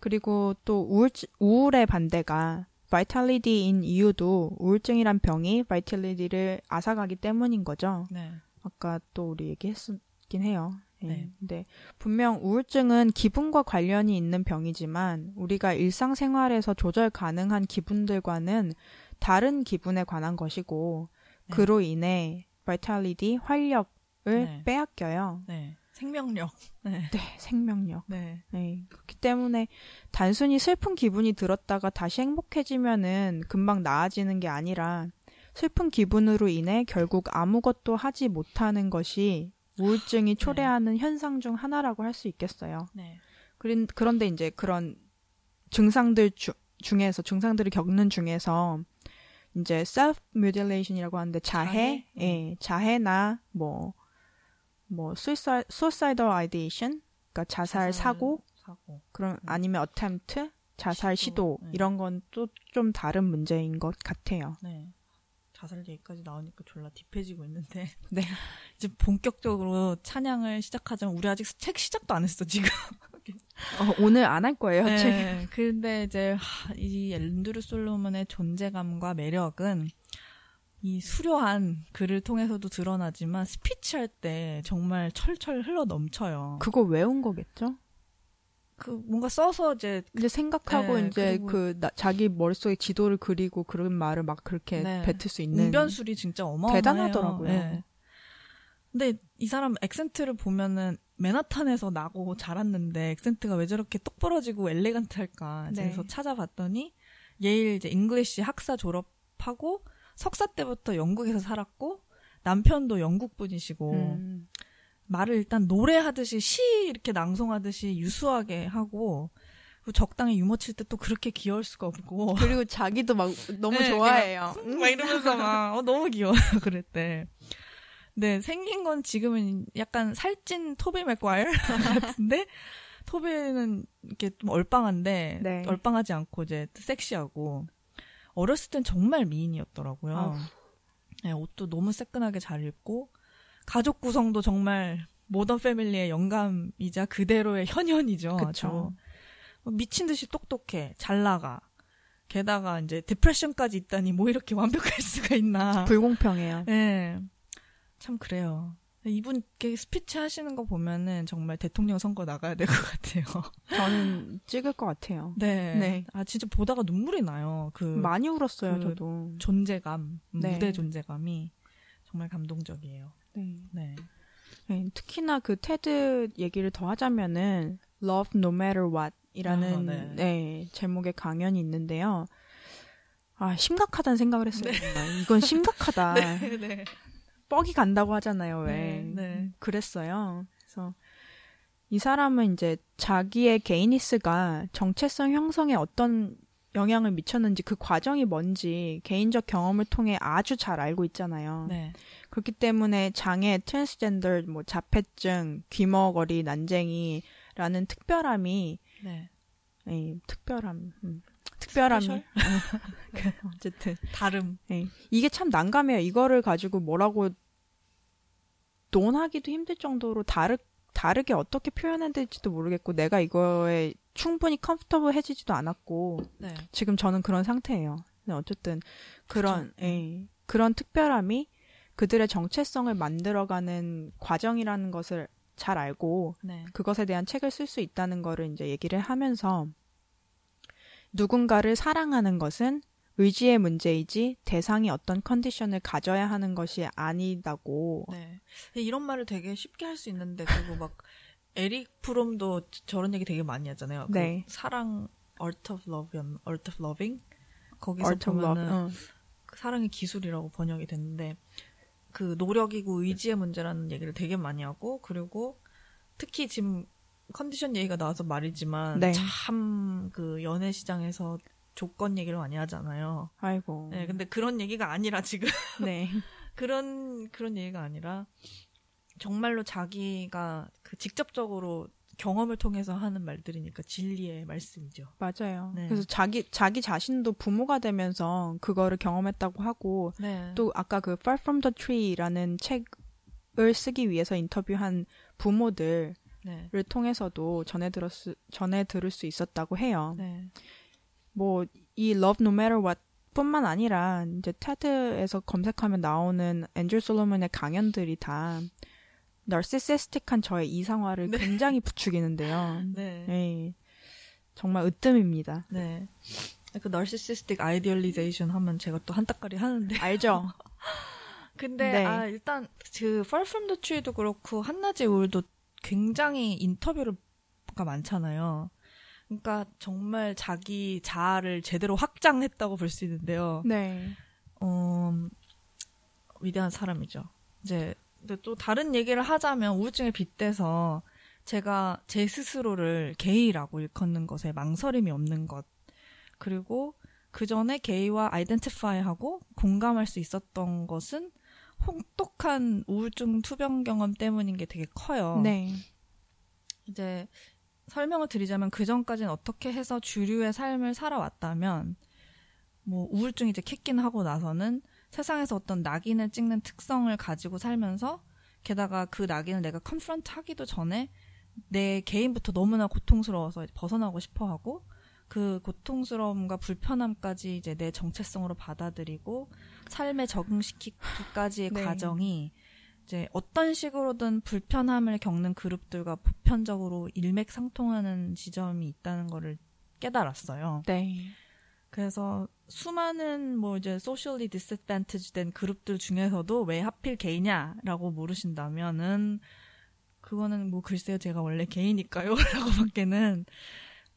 [SPEAKER 3] 그리고 또 우울, 우울의 반대가 vitality인 이유도 우울증이란 병이 vitality를 앗아가기 때문인 거죠.
[SPEAKER 2] 네.
[SPEAKER 3] 아까 또 우리 얘기했긴 해요. 예.
[SPEAKER 2] 네.
[SPEAKER 3] 근데 분명 우울증은 기분과 관련이 있는 병이지만 우리가 일상생활에서 조절 가능한 기분들과는 다른 기분에 관한 것이고
[SPEAKER 2] 네.
[SPEAKER 3] 그로 인해 바이탈리티 활력을
[SPEAKER 2] 네.
[SPEAKER 3] 빼앗겨요.
[SPEAKER 2] 네. 생명력. <laughs> 네.
[SPEAKER 3] 네, 생명력.
[SPEAKER 2] 네.
[SPEAKER 3] 네, 그렇기 때문에 단순히 슬픈 기분이 들었다가 다시 행복해지면은 금방 나아지는 게 아니라 슬픈 기분으로 인해 결국 아무것도 하지 못하는 것이 우울증이 초래하는 현상 중 하나라고 할 수 있겠어요.
[SPEAKER 2] 네.
[SPEAKER 3] 그린- 그런데 이제 그런 증상들 주- 중에서 증상들을 겪는 중에서 이제 self mutilation이라고 하는데 자해,
[SPEAKER 2] 자해?
[SPEAKER 3] 예, 자해나 뭐뭐 suicide, suicidal ideation, 그러니까 자살 사고
[SPEAKER 2] 사고.
[SPEAKER 3] 그런 아니면 attempt 자살 시도,
[SPEAKER 2] 시도, 네.
[SPEAKER 3] 이런 건 또 좀 다른 문제인 것 같아요.
[SPEAKER 2] 네. 자살 얘기까지 나오니까 졸라 딥해지고 있는데. <laughs>
[SPEAKER 3] 네. <laughs>
[SPEAKER 2] 이제 본격적으로 찬양을 시작하자면 우리 아직 책 시작도 안 했어, 지금.
[SPEAKER 3] 어, 오늘 안 할 거예요. 책.
[SPEAKER 2] 네. 근데 이제 하, 이 앤드류 솔로몬의 존재감과 매력은 이 수려한 글을 통해서도 드러나지만 스피치 할 때 정말 철철 흘러 넘쳐요. 그,
[SPEAKER 3] 그거 외운 거겠죠?
[SPEAKER 2] 뭔가 써서 이제
[SPEAKER 3] 이제 생각하고
[SPEAKER 2] 네,
[SPEAKER 3] 이제
[SPEAKER 2] 그
[SPEAKER 3] 나- 자기 머릿속에 지도를 그리고 그런 말을 막 그렇게
[SPEAKER 2] 네.
[SPEAKER 3] 뱉을 수 있는
[SPEAKER 2] 웅변술이 진짜 어마어마해요.
[SPEAKER 3] 대단하더라고요.
[SPEAKER 2] 네. 근데 이 사람 accent를 보면은 맨하탄에서 나고 자랐는데 accent가 왜 저렇게 똑부러지고 elegant할까?
[SPEAKER 3] 네.
[SPEAKER 2] 그래서 찾아봤더니 예일 이제 English 학사 졸업하고 석사 때부터 영국에서 살았고 남편도 영국 분이시고
[SPEAKER 3] 음.
[SPEAKER 2] 말을 일단 노래하듯이 시 이렇게 낭송하듯이 유수하게 하고 적당히 유머 칠 때 또 그렇게 귀여울 수가 없고
[SPEAKER 3] 그리고 자기도 막 너무
[SPEAKER 2] 네,
[SPEAKER 3] 좋아해요.
[SPEAKER 2] 막 이러면서 막 어, 너무 귀여워요 <laughs> 그랬대. 네 생긴 건 지금은 약간 살찐 토비 맥과일 <laughs> 같은데 토비는 이렇게 좀 얼빵한데
[SPEAKER 3] 네.
[SPEAKER 2] 얼빵하지 않고 이제 섹시하고 어렸을 땐 정말 미인이었더라고요.
[SPEAKER 3] 아우.
[SPEAKER 2] 네, 옷도 너무 새끈하게 잘 입고 가족 구성도 정말 모던 패밀리의 영감이자 그대로의 현현이죠. 아주 미친 듯이 똑똑해, 잘 나가. 게다가 이제 디프레션까지 있다니 뭐 이렇게 완벽할 수가 있나.
[SPEAKER 3] 불공평해요.
[SPEAKER 2] 네. 참 그래요. 이분 이렇게 스피치 하시는 거 보면은 정말 대통령 선거 나가야 될 것 같아요. <laughs>
[SPEAKER 3] 저는 찍을 것 같아요.
[SPEAKER 2] 네.
[SPEAKER 3] 네.
[SPEAKER 2] 아 진짜 보다가 눈물이 나요. 그
[SPEAKER 3] 많이 울었어요,
[SPEAKER 2] 그-
[SPEAKER 3] 저도.
[SPEAKER 2] 존재감,
[SPEAKER 3] 네.
[SPEAKER 2] 무대 존재감이 정말 감동적이에요.
[SPEAKER 3] 네.
[SPEAKER 2] 네.
[SPEAKER 3] 네, 특히나 그 테드 얘기를 더 하자면은 Love No Matter What 이라는
[SPEAKER 2] 아, 네.
[SPEAKER 3] 네, 제목의 강연이 있는데요. 아, 심각하다는 생각을 했어요. 정말. 이건 심각하다. <laughs>
[SPEAKER 2] 네. 네.
[SPEAKER 3] 뻑이 간다고 하잖아요, 왜.
[SPEAKER 2] 네, 네.
[SPEAKER 3] 그랬어요. 그래서 이 사람은 이제 자기의 gayness가 정체성 형성에 어떤 영향을 미쳤는지 그 과정이 뭔지 개인적 경험을 통해 아주 잘 알고 있잖아요.
[SPEAKER 2] 네.
[SPEAKER 3] 그렇기 때문에 장애, 트랜스젠더, 뭐 자폐증, 귀머거리, 난쟁이라는 특별함이
[SPEAKER 2] 네.
[SPEAKER 3] 예, 특별함, 음, 특별함이? <laughs> 그, 어쨌든
[SPEAKER 2] 다름.
[SPEAKER 3] 예. 이게 참 난감해요. 이거를 가지고 뭐라고 논하기도 힘들 정도로 다르 다르게 어떻게 표현해야 될지도 모르겠고 내가 이거에 충분히 컴포터블해지지도 않았고
[SPEAKER 2] 네.
[SPEAKER 3] 지금 저는 그런 상태예요. 근데 어쨌든 그런
[SPEAKER 2] 그쵸.
[SPEAKER 3] 예, 그런 특별함이 그들의 정체성을 만들어가는 과정이라는 것을 잘 알고
[SPEAKER 2] 네.
[SPEAKER 3] 그것에 대한 책을 쓸 수 있다는 거를 이제 얘기를 하면서 누군가를 사랑하는 것은 의지의 문제이지 대상이 어떤 컨디션을 가져야 하는 것이 아니다고.
[SPEAKER 2] 네. 이런 말을 되게 쉽게 할 수 있는데 그리고 막 <laughs> 에릭 프롬도 저런 얘기 되게 많이 하잖아요. 그
[SPEAKER 3] 네.
[SPEAKER 2] 사랑 Art of Love, Art of Loving 거기서
[SPEAKER 3] Art.
[SPEAKER 2] 보면은
[SPEAKER 3] 응.
[SPEAKER 2] 그 사랑의 기술이라고 번역이 됐는데 그 노력이고 의지의 문제라는 얘기를 되게 많이 하고 그리고 특히 지금 컨디션 얘기가 나와서 말이지만
[SPEAKER 3] 네.
[SPEAKER 2] 참그 연애 시장에서 조건 얘기를 많이 하잖아요.
[SPEAKER 3] 아이고.
[SPEAKER 2] 네, 근데 그런 얘기가 아니라 지금
[SPEAKER 3] 네. <laughs>
[SPEAKER 2] 그런 그런 얘기가 아니라 정말로 자기가 그 직접적으로 경험을 통해서 하는 말들이니까 진리의 말씀이죠.
[SPEAKER 3] 맞아요.
[SPEAKER 2] 네.
[SPEAKER 3] 그래서 자기 자기 자신도 부모가 되면서 그거를 경험했다고 하고
[SPEAKER 2] 네.
[SPEAKER 3] 또 아까 그 Far From the Tree라는 책을 쓰기 위해서 인터뷰한 부모들을
[SPEAKER 2] 네.
[SPEAKER 3] 통해서도 전해 들었 전해 들을 수 있었다고 해요.
[SPEAKER 2] 네.
[SPEAKER 3] 뭐이 Love No Matter What 뿐만 아니라 이제 테드에서 검색하면 나오는 앤드류 솔로몬의 강연들이 다 narcissistic한 저의 이상화를
[SPEAKER 2] 네.
[SPEAKER 3] 굉장히 부추기는데요. <laughs>
[SPEAKER 2] 네.
[SPEAKER 3] 예. 정말 으뜸입니다.
[SPEAKER 2] 네. 그 narcissistic idealization 하면 제가 또 한따까리 하는데. <laughs>
[SPEAKER 3] 알죠?
[SPEAKER 2] 근데
[SPEAKER 3] 네.
[SPEAKER 2] 아 일단 그 From the Tree도 그렇고 한낮의 우울도 굉장히 인터뷰가 많잖아요. 그러니까 정말 자기 자아를 제대로 확장했다고 볼 수 있는데요.
[SPEAKER 3] 네.
[SPEAKER 2] 어, 위대한 사람이죠. 이제 근데 또 다른 얘기를 하자면 우울증에 빗대서 제가 제 스스로를 게이라고 일컫는 것에 망설임이 없는 것 그리고 그 전에 게이와 identify하고 공감할 수 있었던 것은 혹독한 우울증 투병 경험 때문인 게 되게 커요.
[SPEAKER 3] 네.
[SPEAKER 2] 이제 설명을 드리자면 그 전까지는 어떻게 해서 주류의 삶을 살아왔다면 뭐 우울증이 이제 kick in 하고 나서는 세상에서 어떤 낙인을 찍는 특성을 가지고 살면서 게다가 그 낙인을 내가 confront 하기도 전에 내 개인부터 너무나 고통스러워서 벗어나고 싶어 하고 그 고통스러움과 불편함까지 이제 내 정체성으로 받아들이고 삶에 적응시키기까지의
[SPEAKER 3] 네.
[SPEAKER 2] 과정이 이제 어떤 식으로든 불편함을 겪는 그룹들과 보편적으로 일맥상통하는 지점이 있다는 거를 깨달았어요.
[SPEAKER 3] 네.
[SPEAKER 2] 그래서 수많은 뭐 이제 소셜리 디스밴티지 된 그룹들 중에서도 왜 하필 게이냐라고 물으신다면은 그거는 뭐 글쎄요 제가 원래 게이니까요 <laughs> 라고밖에는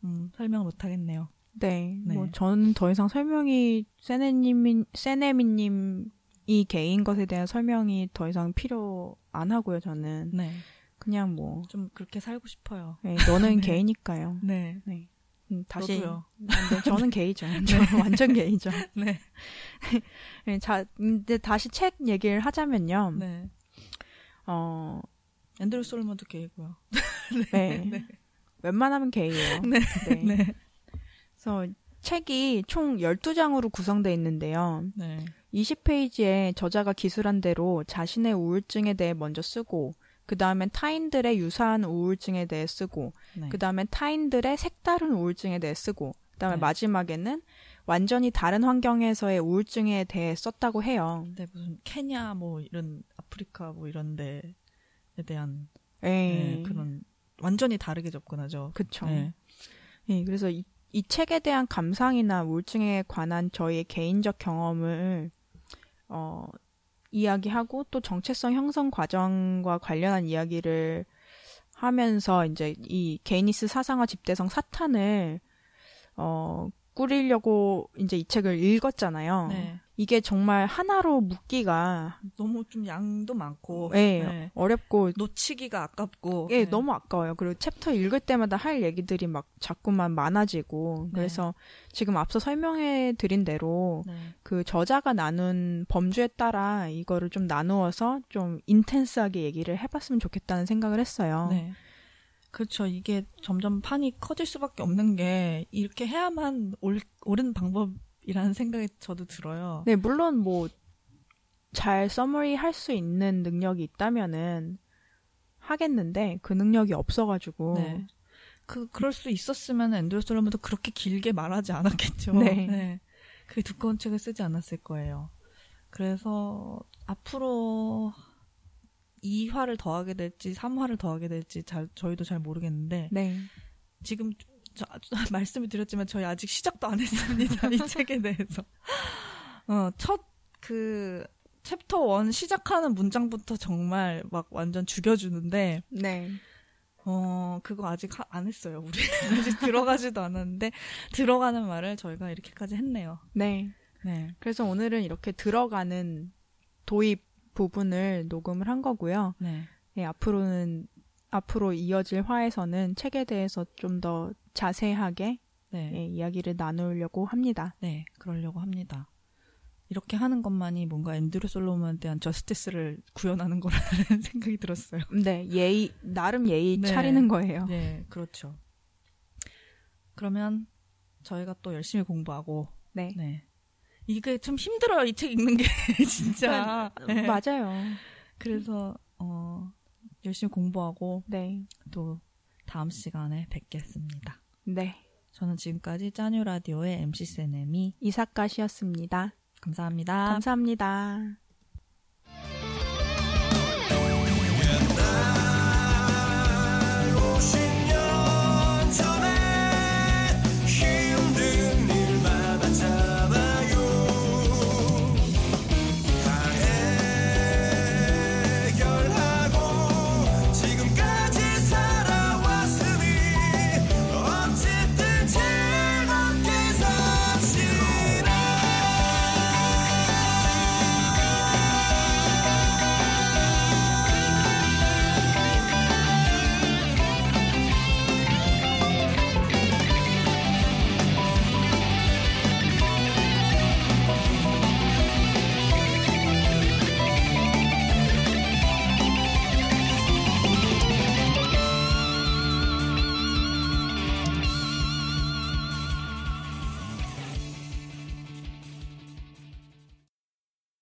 [SPEAKER 2] 음, 설명을 못 하겠네요.
[SPEAKER 3] 네.
[SPEAKER 2] 네.
[SPEAKER 3] 뭐 저는 더 이상 설명이 세네님 세네미님 이 개인 것에 대한 설명이 더 이상 필요 안 하고요. 저는
[SPEAKER 2] 네.
[SPEAKER 3] 그냥 뭐
[SPEAKER 2] 좀 그렇게 살고 싶어요.
[SPEAKER 3] 네, 너는 <laughs>
[SPEAKER 2] 네.
[SPEAKER 3] 게이니까요.
[SPEAKER 2] 네.
[SPEAKER 3] 네. 음, 다시
[SPEAKER 2] 저도요.
[SPEAKER 3] 아, 네, 저는 게이죠. <laughs> 저는 완전 게이죠. <laughs>
[SPEAKER 2] 네. <laughs>
[SPEAKER 3] 네, 자, 근데 다시 책 얘기를 하자면요.
[SPEAKER 2] 네.
[SPEAKER 3] 어,
[SPEAKER 2] 앤드류 솔먼도 게이고요.
[SPEAKER 3] 네.
[SPEAKER 2] 네.
[SPEAKER 3] 웬만하면 게이예요.
[SPEAKER 2] 네.
[SPEAKER 3] 네.
[SPEAKER 2] 네.
[SPEAKER 3] 그래서 책이 총 12장으로 구성되어 있는데요.
[SPEAKER 2] 네.
[SPEAKER 3] 20페이지에 저자가 기술한 대로 자신의 우울증에 대해 먼저 쓰고, 그 다음엔 타인들의 유사한 우울증에 대해 쓰고,
[SPEAKER 2] 네.
[SPEAKER 3] 그 다음엔 타인들의 색다른 우울증에 대해 쓰고, 그 다음에
[SPEAKER 2] 네.
[SPEAKER 3] 마지막에는 완전히 다른 환경에서의 우울증에 대해 썼다고 해요.
[SPEAKER 2] 근데 무슨 케냐 뭐 이런 아프리카 뭐 이런 데에 대한
[SPEAKER 3] 예.
[SPEAKER 2] 네, 그런 완전히 다르게 접근하죠.
[SPEAKER 3] 그쵸.
[SPEAKER 2] 네.
[SPEAKER 3] 예, 그래서 이, 이 책에 대한 감상이나 우울증에 관한 저희의 개인적 경험을 어, 이야기하고 또 정체성 형성 과정과 관련한 이야기를 하면서 이제 이 gayness 사상화 집대성 4탄을 어, 꾸리려고 이제 이 책을 읽었잖아요.
[SPEAKER 2] 네.
[SPEAKER 3] 이게 정말 하나로 묶기가
[SPEAKER 2] 너무 좀 양도 많고
[SPEAKER 3] 예,
[SPEAKER 2] 네.
[SPEAKER 3] 어렵고
[SPEAKER 2] 놓치기가 아깝고
[SPEAKER 3] 예,
[SPEAKER 2] 네.
[SPEAKER 3] 너무 아까워요. 그리고 챕터 읽을 때마다 할 얘기들이 막 자꾸만 많아지고
[SPEAKER 2] 네.
[SPEAKER 3] 그래서 지금 앞서 설명해 드린 대로
[SPEAKER 2] 네.
[SPEAKER 3] 그 저자가 나눈 범주에 따라 이거를 좀 나누어서 좀 인텐스하게 얘기를 해봤으면 좋겠다는 생각을 했어요.
[SPEAKER 2] 네. 그렇죠. 이게 점점 판이 커질 수밖에 없는 게 이렇게 해야만 올, 옳은 방법이라는 생각이 저도 들어요.
[SPEAKER 3] 네, 물론 뭐 잘 서머리 할 수 있는 능력이 있다면은 하겠는데 그 능력이 없어가지고
[SPEAKER 2] 네. 그 그럴 수 있었으면 솔로몬도 그렇게 길게 말하지 않았겠죠.
[SPEAKER 3] 네.
[SPEAKER 2] 그 두꺼운 책을 쓰지 않았을 거예요. 그래서 앞으로 2화를 더하게 될지 3화를 더하게 될지 잘 저희도 잘 모르겠는데
[SPEAKER 3] 네.
[SPEAKER 2] 지금 저, <laughs> 말씀을 드렸지만 저희 아직 시작도 안 했습니다. 이 <laughs> 책에 대해서. 어, 첫 그 챕터 1 시작하는 문장부터 정말 막 완전 죽여주는데
[SPEAKER 3] 네.
[SPEAKER 2] 어, 그거 아직 하- 안 했어요. 우리 <laughs> 아직 들어가지도 않았는데 들어가는 말을 저희가 이렇게까지 했네요.
[SPEAKER 3] 네.
[SPEAKER 2] 네.
[SPEAKER 3] 그래서 오늘은 이렇게 들어가는 도입 부분을 녹음을 한 거고요.
[SPEAKER 2] 네.
[SPEAKER 3] 네, 앞으로는 앞으로 이어질 화에서는 책에 대해서 좀 더 자세하게
[SPEAKER 2] 네.
[SPEAKER 3] 예, 이야기를 나누려고 합니다.
[SPEAKER 2] 네. 그러려고 합니다. 이렇게 하는 것만이 뭔가 앤드류 솔로몬에 대한 저스티스를 구현하는 거라는 <laughs> 생각이 들었어요.
[SPEAKER 3] 네, 예의 나름 예의
[SPEAKER 2] 네.
[SPEAKER 3] 차리는 거예요.
[SPEAKER 2] 네, 그렇죠. 그러면 저희가 또 열심히 공부하고
[SPEAKER 3] 네.
[SPEAKER 2] 네. 이게 좀 힘들어요. 이 책 읽는 게 <laughs> 진짜. 네.
[SPEAKER 3] 맞아요.
[SPEAKER 2] 그래서 어 열심히 공부하고
[SPEAKER 3] 네.
[SPEAKER 2] 또 다음 시간에 뵙겠습니다.
[SPEAKER 3] 네.
[SPEAKER 2] 저는 지금까지 짜뉴 라디오의 MC 세네미
[SPEAKER 3] 이사카시였습니다.
[SPEAKER 2] 감사합니다.
[SPEAKER 3] 감사합니다.